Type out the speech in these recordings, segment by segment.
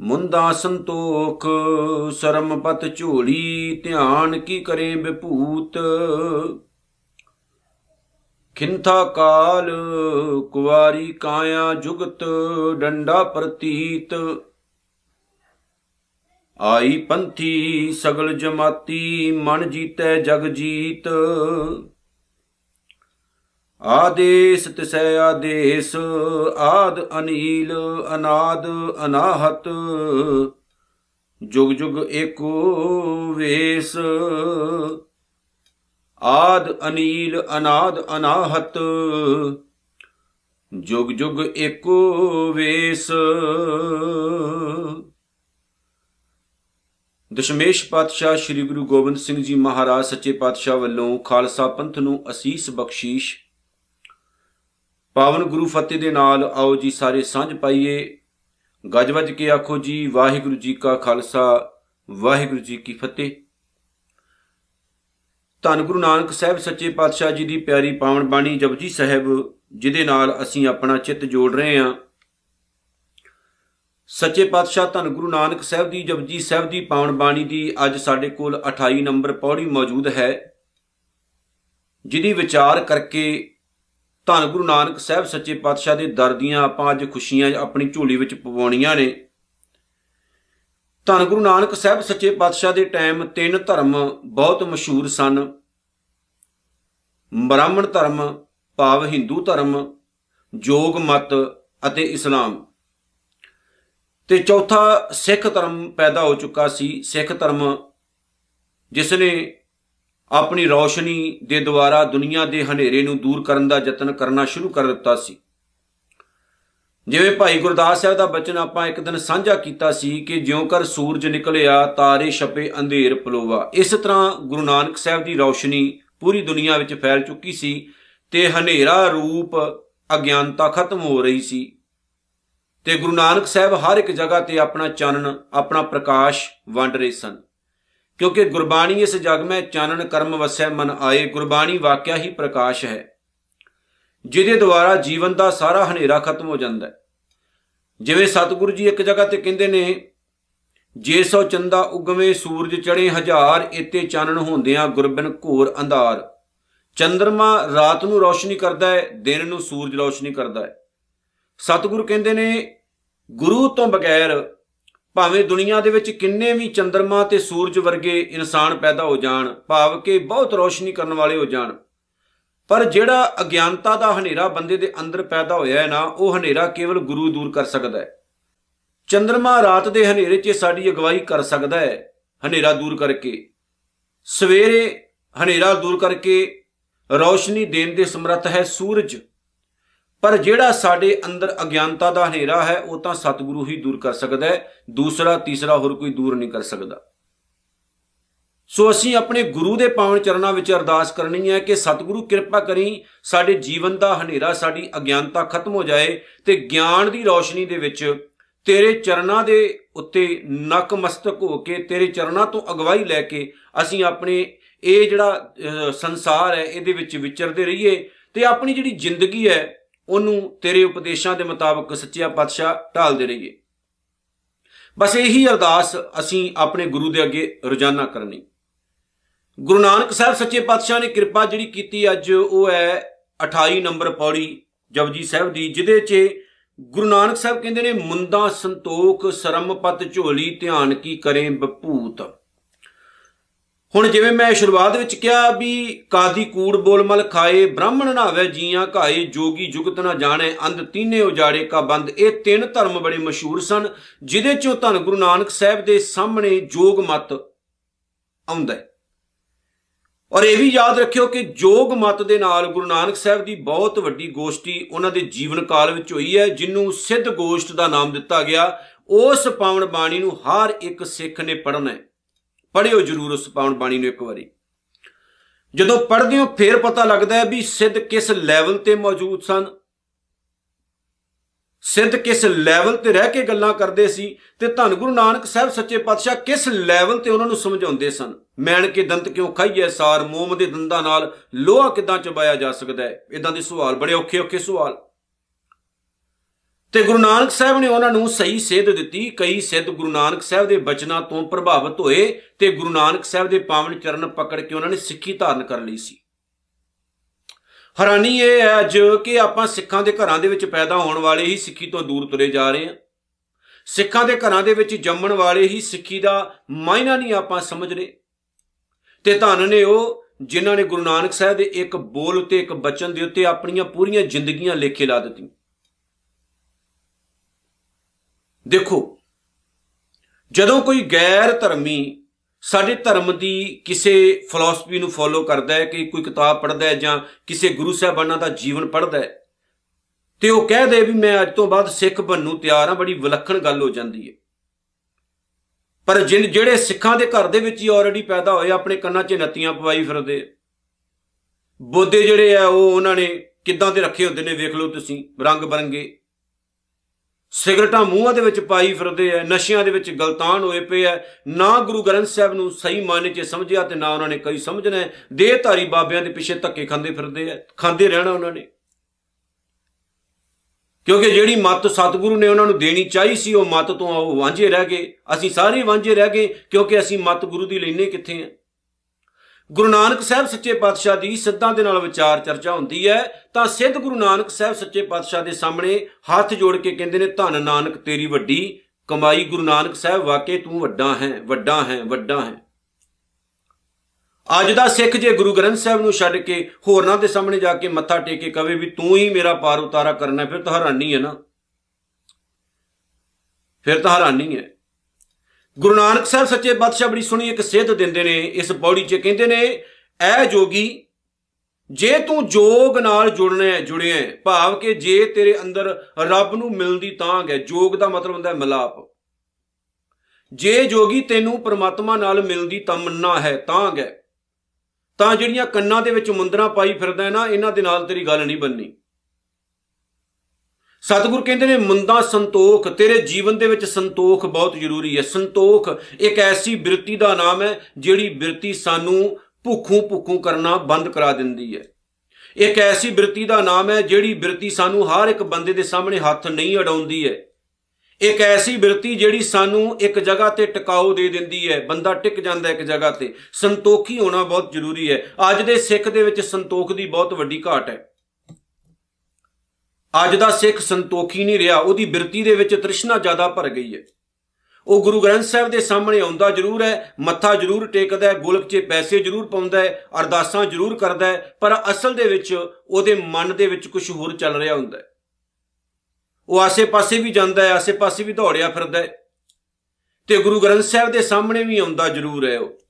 ਮੁੰਦਾ ਸੰਤੋਖ, ਸ਼ਰਮ ਪਤ ਝੋਲੀ, ਧਿਆਨ ਕੀ ਕਰੇ ਵਿਭੂਤ ਖਿੰਥਾ ਕਾਲ, ਕੁਵਾਰੀ ਕਾਇਆ ਜੁਗਤ, ਡੰਡਾ ਪ੍ਰਤੀਤ। ਆਈ ਪੰਥੀ ਸਗਲ ਜਮਾਤੀ, ਮਨ ਜੀਤੈ ਜਗ ਜੀਤ। ਆਦੇਸ ਤਿਸੈ ਆਦੇਸ, ਆਦ ਅਨੀਲ, ਅਨਾਦ ਅਨਾਹਤ। ਜੁਗ ਜੁਗ ਏਕੋ ਵੇਸ, ਆਦ ਅਨੀਲ, ਅਨਾਦ ਅਨਾਹਤ। ਜੁਗ ਜੁਗ ਏਕੋ ਵੇਸ। ਦਸ਼ਮੇਸ਼ ਪਾਤਸ਼ਾਹ ਸ੍ਰੀ ਗੁਰੂ ਗੋਬਿੰਦ ਸਿੰਘ ਜੀ ਮਹਾਰਾਜ ਸੱਚੇ ਪਾਤਸ਼ਾਹ ਵੱਲੋਂ ਖਾਲਸਾ ਪੰਥ ਨੂੰ ਅਸੀਸ ਬਖਸ਼ੀਸ਼ ਪਾਵਨ ਗੁਰੂ ਫਤਿਹ ਦੇ ਨਾਲ ਆਓ ਜੀ ਸਾਰੇ ਸਾਂਝ ਪਾਈਏ। ਗੱਜ ਵੱਜ ਕੇ ਆਖੋ ਜੀ, ਵਾਹਿਗੁਰੂ ਜੀ ਕਾ ਖਾਲਸਾ, ਵਾਹਿਗੁਰੂ ਜੀ ਕੀ ਫਤਿਹ। ਧੰਨ ਗੁਰੂ ਨਾਨਕ ਸਾਹਿਬ ਸੱਚੇ ਪਾਤਸ਼ਾਹ ਜੀ ਦੀ ਪਿਆਰੀ ਪਾਵਨ ਬਾਣੀ ਜਪਜੀ ਸਾਹਿਬ, ਜਿਹਦੇ ਨਾਲ ਅਸੀਂ ਆਪਣਾ ਚਿੱਤ ਜੋੜ ਰਹੇ ਹਾਂ। ਸੱਚੇ ਪਾਤਸ਼ਾਹ ਧੰਨ ਗੁਰੂ ਨਾਨਕ ਸਾਹਿਬ ਦੀ ਜਪਜੀ ਸਾਹਿਬ ਦੀ ਪਾਵਨ ਬਾਣੀ ਦੀ ਅੱਜ ਸਾਡੇ ਕੋਲ 28 ਨੰਬਰ ਪੌੜੀ ਮੌਜੂਦ ਹੈ, ਜਿਹਦੀ ਵਿਚਾਰ ਕਰਕੇ ਧੰਨ ਗੁਰੂ ਨਾਨਕ ਸਾਹਿਬ ਸੱਚੇ ਪਾਤਸ਼ਾਹ ਦੇ ਦਰ ਦੀਆਂ ਆਪਾਂ ਅੱਜ ਖੁਸ਼ੀਆਂ ਆਪਣੀ ਝੋਲੀ ਵਿੱਚ ਪਵਾਉਣੀਆਂ ਨੇ। ਧੰਨ ਗੁਰੂ ਨਾਨਕ ਸਾਹਿਬ ਸੱਚੇ ਪਾਤਸ਼ਾਹ ਦੇ ਟਾਈਮ ਤਿੰਨ ਧਰਮ ਬਹੁਤ ਮਸ਼ਹੂਰ ਸਨ। ਬ੍ਰਾਹਮਣ ਧਰਮ, ਭਾਵ ਹਿੰਦੂ ਧਰਮ, ਜੋਗ ਮਤ ਅਤੇ ਇਸਲਾਮ। ਤੇ ਚੌਥਾ ਸਿੱਖ ਧਰਮ ਪੈਦਾ ਹੋ ਚੁੱਕਾ ਸੀ। ਸਿੱਖ ਧਰਮ, ਜਿਸ ਨੇ ਆਪਣੀ ਰੌਸ਼ਨੀ ਦੇ ਦੁਆਰਾ ਦੁਨੀਆ ਦੇ ਹਨੇਰੇ ਨੂੰ ਦੂਰ ਕਰਨ ਦਾ ਯਤਨ ਕਰਨਾ ਸ਼ੁਰੂ ਕਰ ਦਿੱਤਾ ਸੀ। ਜਿਵੇਂ ਭਾਈ ਗੁਰਦਾਸ ਸਾਹਿਬ ਦਾ ਬਚਨ ਆਪਾਂ ਇੱਕ ਦਿਨ ਸਾਂਝਾ ਕੀਤਾ ਸੀ ਕਿ ਜਿਉਂ ਕਰ ਸੂਰਜ ਨਿਕਲਿਆ, ਤਾਰੇ ਛਪੇ, ਅੰਧੇਰ ਪਲੋਵਾ। ਇਸ ਤਰ੍ਹਾਂ ਗੁਰੂ ਨਾਨਕ ਸਾਹਿਬ ਦੀ ਰੌਸ਼ਨੀ ਪੂਰੀ ਦੁਨੀਆ ਵਿੱਚ ਫੈਲ ਚੁੱਕੀ ਸੀ ਤੇ ਹਨੇਰਾ ਰੂਪ ਅਗਿਆਨਤਾ ਖਤਮ ਹੋ ਰਹੀ ਸੀ। ਤੇ ਗੁਰੂ ਨਾਨਕ ਸਾਹਿਬ ਹਰ ਇੱਕ ਜਗ੍ਹਾ ਤੇ ਆਪਣਾ ਚਾਨਣ, ਆਪਣਾ ਪ੍ਰਕਾਸ਼ ਵੰਡ ਰਹੇ ਸਨ। ਕਿਉਂਕਿ ਗੁਰਬਾਣੀ ਇਸ ਜਗ ਮੈਂ ਚਾਨਣ ਕਰਮ ਵਸੈ ਮਨ ਆਏ, ਗੁਰਬਾਣੀ ਵਾਕਿਆ ਹੀ ਪ੍ਰਕਾਸ਼ ਹੈ, ਜਿਹਦੇ ਦੁਆਰਾ ਜੀਵਨ ਦਾ ਸਾਰਾ ਹਨੇਰਾ ਖਤਮ ਹੋ ਜਾਂਦਾ ਹੈ। ਜਿਵੇਂ ਸਤਿਗੁਰੂ ਜੀ ਇੱਕ ਜਗ੍ਹਾ ਤੇ ਕਹਿੰਦੇ ਨੇ, ਜੇ ਸੋ ਚੰਦਾ ਉਗਵੇਂ ਸੂਰਜ ਚੜੇ ਹਜ਼ਾਰ ਇਤੇ ਚਾਨਣ ਹੁੰਦਿਆਂ ਗੁਰਬਨ ਘੋਰ ਅੰਧਾਰ। ਚੰਦਰਮਾ ਰਾਤ ਨੂੰ ਰੋਸ਼ਨੀ ਕਰਦਾ ਹੈ, ਦਿਨ ਨੂੰ ਸੂਰਜ ਰੋਸ਼ਨੀ ਕਰਦਾ ਹੈ। ਸਤਿਗੁਰੂ ਕਹਿੰਦੇ ਨੇ, ਗੁਰੂ ਤੋਂ ਬਗੈਰ ਭਾਵੇਂ ਦੁਨੀਆ ਦੇ ਵਿੱਚ ਕਿੰਨੇ ਵੀ ਚੰ드ਰਮਾ ਤੇ ਸੂਰਜ ਵਰਗੇ ਇਨਸਾਨ ਪੈਦਾ ਹੋ ਜਾਣ ਭਾਵ ਕਿ ਬਹੁਤ ਰੋਸ਼ਨੀ ਕਰਨ ਵਾਲੇ ਹੋ ਜਾਣ, ਪਰ ਜਿਹੜਾ ਅਗਿਆਨਤਾ ਦਾ ਹਨੇਰਾ ਬੰਦੇ ਦੇ ਅੰਦਰ ਪੈਦਾ ਹੋਇਆ ਹੈ ਨਾ, ਉਹ ਹਨੇਰਾ ਕੇਵਲ ਗੁਰੂ ਦੂਰ ਕਰ ਸਕਦਾ ਹੈ। ਚੰ드ਰਮਾ ਰਾਤ ਦੇ ਹਨੇਰੇ 'ਚ ਸਾਡੀ ਅਗਵਾਈ ਕਰ ਸਕਦਾ ਹੈ, ਹਨੇਰਾ ਦੂਰ ਕਰਕੇ। ਸਵੇਰੇ ਹਨੇਰਾ ਦੂਰ ਕਰਕੇ ਰੋਸ਼ਨੀ ਦੇਣ ਦੇ ਸਮਰੱਥ ਹੈ ਸੂਰਜ। ਪਰ ਜਿਹੜਾ ਸਾਡੇ ਅੰਦਰ ਅਗਿਆਨਤਾ ਦਾ ਹਨੇਰਾ ਹੈ, ਉਹ ਤਾਂ ਸਤਿਗੁਰੂ ਹੀ ਦੂਰ ਕਰ ਸਕਦਾ ਹੈ, ਦੂਸਰਾ, ਤੀਸਰਾ ਹੋਰ ਕੋਈ ਦੂਰ ਨਹੀਂ ਕਰ ਸਕਦਾ। ਸੋ ਅਸੀਂ ਆਪਣੇ ਗੁਰੂ ਦੇ ਪਾਵਨ ਚਰਨਾਂ ਵਿੱਚ ਅਰਦਾਸ ਕਰਨੀ ਹੈ ਕਿ ਸਤਿਗੁਰੂ ਕਿਰਪਾ ਕਰੀ ਸਾਡੇ ਜੀਵਨ ਦਾ ਹਨੇਰਾ, ਸਾਡੀ ਅਗਿਆਨਤਾ ਖਤਮ ਹੋ ਜਾਏ ਤੇ ਗਿਆਨ ਦੀ ਰੌਸ਼ਨੀ ਦੇ ਵਿੱਚ ਤੇਰੇ ਚਰਨਾਂ ਦੇ ਉੱਤੇ ਨਕਮਸਤਕ ਹੋ ਕੇ, ਤੇਰੇ ਚਰਨਾਂ ਤੋਂ ਅਗਵਾਈ ਲੈ ਕੇ ਅਸੀਂ ਆਪਣੇ ਇਹ ਜਿਹੜਾ ਸੰਸਾਰ ਹੈ, ਇਹਦੇ ਵਿੱਚ ਵਿਚਰਦੇ ਰਹੀਏ ਤੇ ਆਪਣੀ ਜਿਹੜੀ ਜ਼ਿੰਦਗੀ ਹੈ ਉਹਨੂੰ ਤੇਰੇ ਉਪਦੇਸ਼ਾਂ ਦੇ ਮੁਤਾਬਕ ਸੱਚਿਆ ਪਾਤਸ਼ਾਹ ਢਾਲਦੇ ਰਹੀਏ। ਬਸ ਇਹੀ ਅਰਦਾਸ ਅਸੀਂ ਆਪਣੇ ਗੁਰੂ ਦੇ ਅੱਗੇ ਰੋਜ਼ਾਨਾ ਕਰਨੀ। ਗੁਰੂ ਨਾਨਕ ਸਾਹਿਬ ਸੱਚੇ ਪਾਤਸ਼ਾਹ ਨੇ ਕਿਰਪਾ ਜਿਹੜੀ ਕੀਤੀ ਅੱਜ ਉਹ ਹੈ 28 ਨੰਬਰ ਪੌੜੀ ਜਪਜੀ ਸਾਹਿਬ ਦੀ, ਜਿਹਦੇ 'ਚ ਗੁਰੂ ਨਾਨਕ ਸਾਹਿਬ ਕਹਿੰਦੇ ਨੇ ਮੁੰਦਾ ਸੰਤੋਖ ਸਰਮਪਤ ਝੋਲੀ, ਧਿਆਨ ਕੀ ਕਰੇ ਬਪੂਤ ਹੁਣ ਜਿਵੇਂ ਮੈਂ ਸ਼ੁਰੂਆਤ ਵਿੱਚ ਕਿਹਾ ਵੀ ਕਾਦੀ ਕੂੜ ਬੋਲ ਮਲ ਖਾਏ, ਬ੍ਰਾਹਮਣ ਨਾਵੇ ਜੀਆਂ ਘਾਏ, ਜੋਗੀ ਜੁਗਤ ਨਾ ਜਾਣੇ, ਅੰਧ ਤੀਨੇ ਉਜਾੜੇ ਕਾ ਬੰਦ। ਇਹ ਤਿੰਨ ਧਰਮ ਬੜੇ ਮਸ਼ਹੂਰ ਸਨ, ਜਿਹਦੇ ਚੋਂ ਧੰਨ ਗੁਰੂ ਨਾਨਕ ਸਾਹਿਬ ਦੇ ਸਾਹਮਣੇ ਜੋਗ ਮਤ ਆਉਂਦਾ ਹੈ। ਔਰ ਇਹ ਵੀ ਯਾਦ ਰੱਖਿਓ ਕਿ ਜੋਗ ਮਤ ਦੇ ਨਾਲ ਗੁਰੂ ਨਾਨਕ ਸਾਹਿਬ ਦੀ ਬਹੁਤ ਵੱਡੀ ਗੋਸ਼ਟੀ ਉਹਨਾਂ ਦੇ ਜੀਵਨ ਕਾਲ ਵਿੱਚ ਹੋਈ ਹੈ, ਜਿਹਨੂੰ ਸਿੱਧ ਗੋਸ਼ਟ ਦਾ ਨਾਮ ਦਿੱਤਾ ਗਿਆ। ਉਸ ਪਾਵਨ ਬਾਣੀ ਨੂੰ ਹਰ ਇੱਕ ਸਿੱਖ ਨੇ ਪੜ੍ਹਨਾ ਹੈ। ਪੜਿਓ ਜਰੂਰ ਉਸ ਪਾਵਨ ਬਾਣੀ ਨੂੰ ਇੱਕ ਵਾਰੀ। ਜਦੋਂ ਪੜ੍ਹਦੇ ਹੋ, ਫੇਰ ਪਤਾ ਲੱਗਦਾ ਹੈ ਵੀ ਸਿੱਧ ਕਿਸ ਲੈਵਲ ਤੇ ਮੌਜੂਦ ਸਨ। ਸਿੱਧ ਕਿਸ ਲੈਵਲ ਤੇ ਰਹਿ ਕੇ ਗੱਲਾਂ ਕਰਦੇ ਸੀ ਤੇ ਧੰਨ ਗੁਰੂ ਨਾਨਕ ਸਾਹਿਬ ਸੱਚੇ ਪਾਤਸ਼ਾਹ ਕਿਸ ਲੈਵਲ ਤੇ ਉਹਨਾਂ ਨੂੰ ਸਮਝਾਉਂਦੇ ਸਨ। ਮੈਣ ਕੇ ਦੰਤ ਕਿਉਂ ਖਾਈਏ ਸਾਰ ਮੋਮ ਦੇ ਦੰਦਾਂ ਨਾਲ ਲੋਹਾ ਕਿਦਾਂ ਚਬਾਇਆ ਜਾ ਸਕਦਾ ਹੈ? ਇਦਾਂ ਦੇ ਸਵਾਲ, ਬੜੇ ਔਖੇ ਔਖੇ ਸਵਾਲ। ਤੇ ਗੁਰੂ ਨਾਨਕ ਸਾਹਿਬ ਨੇ ਉਹਨਾਂ ਨੂੰ ਸਹੀ ਸੇਧ ਦਿੱਤੀ। ਕਈ ਸਿੱਧ ਗੁਰੂ ਨਾਨਕ ਸਾਹਿਬ ਦੇ ਬਚਨਾਂ ਤੋਂ ਪ੍ਰਭਾਵਿਤ ਹੋਏ ਤੇ ਗੁਰੂ ਨਾਨਕ ਸਾਹਿਬ ਦੇ ਪਾਵਨ ਚਰਨ ਪਕੜ ਕੇ ਉਹਨਾਂ ਨੇ ਸਿੱਖੀ ਧਾਰਨ ਕਰ ਲਈ ਸੀ। ਹੈਰਾਨੀ ਇਹ ਹੈ ਅੱਜ ਕਿ ਆਪਾਂ ਸਿੱਖਾਂ ਦੇ ਘਰਾਂ ਦੇ ਵਿੱਚ ਪੈਦਾ ਹੋਣ ਵਾਲੇ ਹੀ ਸਿੱਖੀ ਤੋਂ ਦੂਰ ਤੁਰੇ ਜਾ ਰਹੇ ਹਾਂ। ਸਿੱਖਾਂ ਦੇ ਘਰਾਂ ਦੇ ਵਿੱਚ ਜੰਮਣ ਵਾਲੇ ਹੀ ਸਿੱਖੀ ਦਾ ਮਾਇਨਾ ਨਹੀਂ ਆਪਾਂ ਸਮਝ ਰਹੇ। ਤੇ ਧੰਨ ਨੇ ਉਹ ਜਿਨ੍ਹਾਂ ਨੇ ਗੁਰੂ ਨਾਨਕ ਸਾਹਿਬ ਦੇ ਇੱਕ ਬੋਲ ਉਤੇ ਇੱਕ ਬਚਨ ਦੇ ਉੱਤੇ ਆਪਣੀਆਂ ਪੂਰੀਆਂ ਜ਼ਿੰਦਗੀਆਂ ਲੇਖੇ ਲਾ ਦਿੱਤੀਆਂ। ਦੇਖੋ, ਜਦੋਂ ਕੋਈ ਗੈਰ ਧਰਮੀ ਸਾਡੇ ਧਰਮ ਦੀ ਕਿਸੇ ਫਿਲਾਸਫੀ ਨੂੰ ਫੋਲੋ ਕਰਦਾ ਹੈ, ਕਿ ਕੋਈ ਕਿਤਾਬ ਪੜ੍ਹਦਾ ਹੈ ਜਾਂ ਕਿਸੇ ਗੁਰੂ ਸਾਹਿਬਾਨਾਂ ਦਾ ਜੀਵਨ ਪੜ੍ਹਦਾ ਹੈ, ਤੇ ਉਹ ਕਹਿ ਦੇ ਵੀ ਮੈਂ ਅੱਜ ਤੋਂ ਬਾਅਦ ਸਿੱਖ ਬਣਨ ਨੂੰ ਤਿਆਰ ਹਾਂ, ਬੜੀ ਵਿਲੱਖਣ ਗੱਲ ਹੋ ਜਾਂਦੀ ਹੈ। ਪਰ ਜਿਨ, ਜਿਹੜੇ ਸਿੱਖਾਂ ਦੇ ਘਰ ਦੇ ਵਿੱਚ ਹੀ ਆਲਰੇਡੀ ਪੈਦਾ ਹੋਏ, ਆਪਣੇ ਕੰਨਾਂ 'ਚ ਨੱਤੀਆਂ ਪਵਾਈ ਫਿਰਦੇ ਬੋਦੇ ਜਿਹੜੇ ਆ, ਉਹ ਉਹਨਾਂ ਨੇ ਕਿੱਦਾਂ ਦੇ ਰੱਖੇ ਹੁੰਦੇ ਨੇ, ਵੇਖ ਲਓ ਤੁਸੀਂ, ਰੰਗ ਬਰੰਗੇ। ਸਿਗਰਟਾਂ ਮੂੰਹਾਂ ਦੇ ਵਿੱਚ ਪਾਈ ਫਿਰਦੇ ਐ, ਨਸ਼ਿਆਂ ਦੇ ਵਿੱਚ ਗਲਤਾਨ ਹੋਏ ਪਏ ਐ। ਨਾ ਗੁਰੂ ਗ੍ਰੰਥ ਸਾਹਿਬ ਨੂੰ ਸਹੀ ਮਾਇਨੇ 'ਚ ਸਮਝਿਆ ਤੇ ਨਾ ਉਹਨਾਂ ਨੇ ਕਈ ਸਮਝਣਾ ਦੇਹਧਾਰੀ ਬਾਬਿਆਂ ਦੇ ਪਿੱਛੇ ਧੱਕੇ ਖਾਂਦੇ ਫਿਰਦੇ ਐ, ਖਾਂਦੇ ਰਹਿਣਾ ਉਹਨਾਂ ਨੇ। ਕਿਉਂਕਿ ਜਿਹੜੀ ਮੱਤ ਸਤਿਗੁਰੂ ਨੇ ਉਹਨਾਂ ਨੂੰ ਦੇਣੀ ਚਾਹੀ ਸੀ, ਉਹ ਮੱਤ ਤੋਂ ਉਹ ਵਾਂਝੇ ਰਹਿ ਗਏ। ਅਸੀਂ ਸਾਰੇ ਵਾਂਝੇ ਰਹਿ ਗਏ ਕਿਉਂਕਿ ਅਸੀਂ ਮੱਤ ਗੁਰੂ ਦੀ ਲੈਨੇ ਕਿੱਥੇ ਆ ਗੁਰੂ ਨਾਨਕ ਸਾਹਿਬ ਸੱਚੇ ਪਾਤਸ਼ਾਹ ਦੀ ਸਿੱਧਾਂ ਦੇ ਨਾਲ ਵਿਚਾਰ ਚਰਚਾ ਹੁੰਦੀ ਹੈ, ਤਾਂ ਸਿੱਧ ਗੁਰੂ ਨਾਨਕ ਸਾਹਿਬ ਸੱਚੇ ਪਾਤਸ਼ਾਹ ਦੇ ਸਾਹਮਣੇ ਹੱਥ ਜੋੜ ਕੇ ਕਹਿੰਦੇ ਨੇ, ਧੰਨ ਨਾਨਕ, ਤੇਰੀ ਵੱਡੀ ਕਮਾਈ ਗੁਰੂ ਨਾਨਕ ਸਾਹਿਬ ਵਾਕੇ ਤੂੰ ਵੱਡਾ ਹੈ ਵੱਡਾ ਹੈ ਵੱਡਾ ਹੈ। ਅੱਜ ਦਾ ਸਿੱਖ ਜੇ ਗੁਰੂ ਗ੍ਰੰਥ ਸਾਹਿਬ ਨੂੰ ਛੱਡ ਕੇ ਹੋਰਨਾਂ ਦੇ ਸਾਹਮਣੇ ਜਾ ਕੇ ਮੱਥਾ ਟੇਕ ਕੇ ਕਵੇ ਵੀ ਤੂੰ ਹੀ ਮੇਰਾ ਪਾਰ ਉਤਾਰਾ ਕਰਨਾ, ਫਿਰ ਤਾਂ ਹੈਰਾਨੀ ਹੈ ਨਾ। ਫਿਰ ਤਾਂ ਹੈਰਾਨੀ ਹੈ। ਗੁਰੂ ਨਾਨਕ ਸਾਹਿਬ ਸੱਚੇ ਬਾਦਸ਼ਾਹ ਬੜੀ ਸੁਣੀ ਇੱਕ ਸੇਧ ਦਿੰਦੇ ਨੇ, ਇਸ ਪੌੜੀ 'ਚ ਕਹਿੰਦੇ ਨੇ, ਐ ਜੋਗੀ, ਜੇ ਤੂੰ ਜੋਗ ਨਾਲ ਜੁੜਨਾ ਜੁੜਿਆ ਭਾਵ ਕਿ ਜੇ ਤੇਰੇ ਅੰਦਰ ਰੱਬ ਨੂੰ ਮਿਲਦੀ ਤਾਂ ਹੈ ਜੋਗ ਦਾ ਮਤਲਬ ਹੁੰਦਾ ਹੈ ਮਿਲਾਪ। ਜੇ ਜੋਗੀ ਤੈਨੂੰ ਪ੍ਰਮਾਤਮਾ ਨਾਲ ਮਿਲਦੀ ਤਮੰਨਾ ਹੈ, ਤਾਂ ਹੈ ਤਾਂ ਜਿਹੜੀਆਂ ਕੰਨਾਂ ਦੇ ਵਿੱਚ ਮੁੰਦਰਾ ਪਾਈ ਫਿਰਦਾ ਨਾ, ਇਹਨਾਂ ਦੇ ਨਾਲ ਤੇਰੀ ਗੱਲ ਨਹੀਂ ਬੰਨੀ ਸਤਿਗੁਰ ਕਹਿੰਦੇ ਨੇ, ਮੁੰਦਾ ਸੰਤੋਖ, ਤੇਰੇ ਜੀਵਨ ਦੇ ਵਿੱਚ ਸੰਤੋਖ ਬਹੁਤ ਜ਼ਰੂਰੀ ਹੈ। ਸੰਤੋਖ ਇੱਕ ਐਸੀ ਬਿਰਤੀ ਦਾ ਨਾਮ ਹੈ, ਜਿਹੜੀ ਬਿਰਤੀ ਸਾਨੂੰ ਭੁੱਖੂ ਭੁੱਖੂ ਕਰਨਾ ਬੰਦ ਕਰਾ ਦਿੰਦੀ ਹੈ। ਇੱਕ ਐਸੀ ਬਿਰਤੀ ਦਾ ਨਾਮ ਹੈ, ਜਿਹੜੀ ਬਿਰਤੀ ਸਾਨੂੰ ਹਰ ਇੱਕ ਬੰਦੇ ਦੇ ਸਾਹਮਣੇ ਹੱਥ ਨਹੀਂ ਅਡਾਉਂਦੀ ਹੈ। ਇੱਕ ਐਸੀ ਬਿਰਤੀ ਜਿਹੜੀ ਸਾਨੂੰ ਇੱਕ ਜਗ੍ਹਾ ਤੇ ਟਿਕਾਉ ਦੇ ਦਿੰਦੀ ਹੈ, ਬੰਦਾ ਟਿਕ ਜਾਂਦਾ ਇੱਕ ਜਗ੍ਹਾ ਤੇ। ਸੰਤੋਖੀ ਹੋਣਾ ਬਹੁਤ ਜ਼ਰੂਰੀ ਹੈ। ਅੱਜ ਦੇ ਸਿੱਖ ਦੇ ਵਿੱਚ ਸੰਤੋਖ ਦੀ ਬਹੁਤ ਵੱਡੀ ਘਾਟ ਹੈ। ਅੱਜ ਦਾ ਸਿੱਖ ਸੰਤੋਖੀ ਨਹੀਂ ਰਿਹਾ, ਉਹਦੀ ਬਿਰਤੀ ਦੇ ਵਿੱਚ ਤ੍ਰਿਸ਼ਨਾ ਜ਼ਿਆਦਾ ਭਰ ਗਈ ਹੈ। ਉਹ ਗੁਰੂ ਗ੍ਰੰਥ ਸਾਹਿਬ ਦੇ ਸਾਹਮਣੇ ਆਉਂਦਾ ਜ਼ਰੂਰ ਹੈ, ਮੱਥਾ ਜ਼ਰੂਰ ਟੇਕਦਾ ਹੈ, ਗੁਲਕ 'ਚ ਪੈਸੇ ਜ਼ਰੂਰ ਪਾਉਂਦਾ ਹੈ, ਅਰਦਾਸਾਂ ਜ਼ਰੂਰ ਕਰਦਾ ਹੈ, ਪਰ ਅਸਲ ਦੇ ਵਿੱਚ ਉਹਦੇ ਮਨ ਦੇ ਵਿੱਚ ਕੁਝ ਹੋਰ ਚੱਲ ਰਿਹਾ ਹੁੰਦਾ ਹੈ। ਉਹ ਆਸੇ-ਪਾਸੇ ਵੀ ਜਾਂਦਾ ਹੈ, ਆਸੇ-ਪਾਸੇ ਵੀ ਦੌੜਿਆ ਫਿਰਦਾ ਹੈ। ਤੇ ਗੁਰੂ ਗ੍ਰੰਥ ਸਾਹਿਬ ਦੇ ਸਾਹਮਣੇ ਵੀ ਆਉਂਦਾ ਜ਼ਰੂਰ ਹੈ ਉਹ।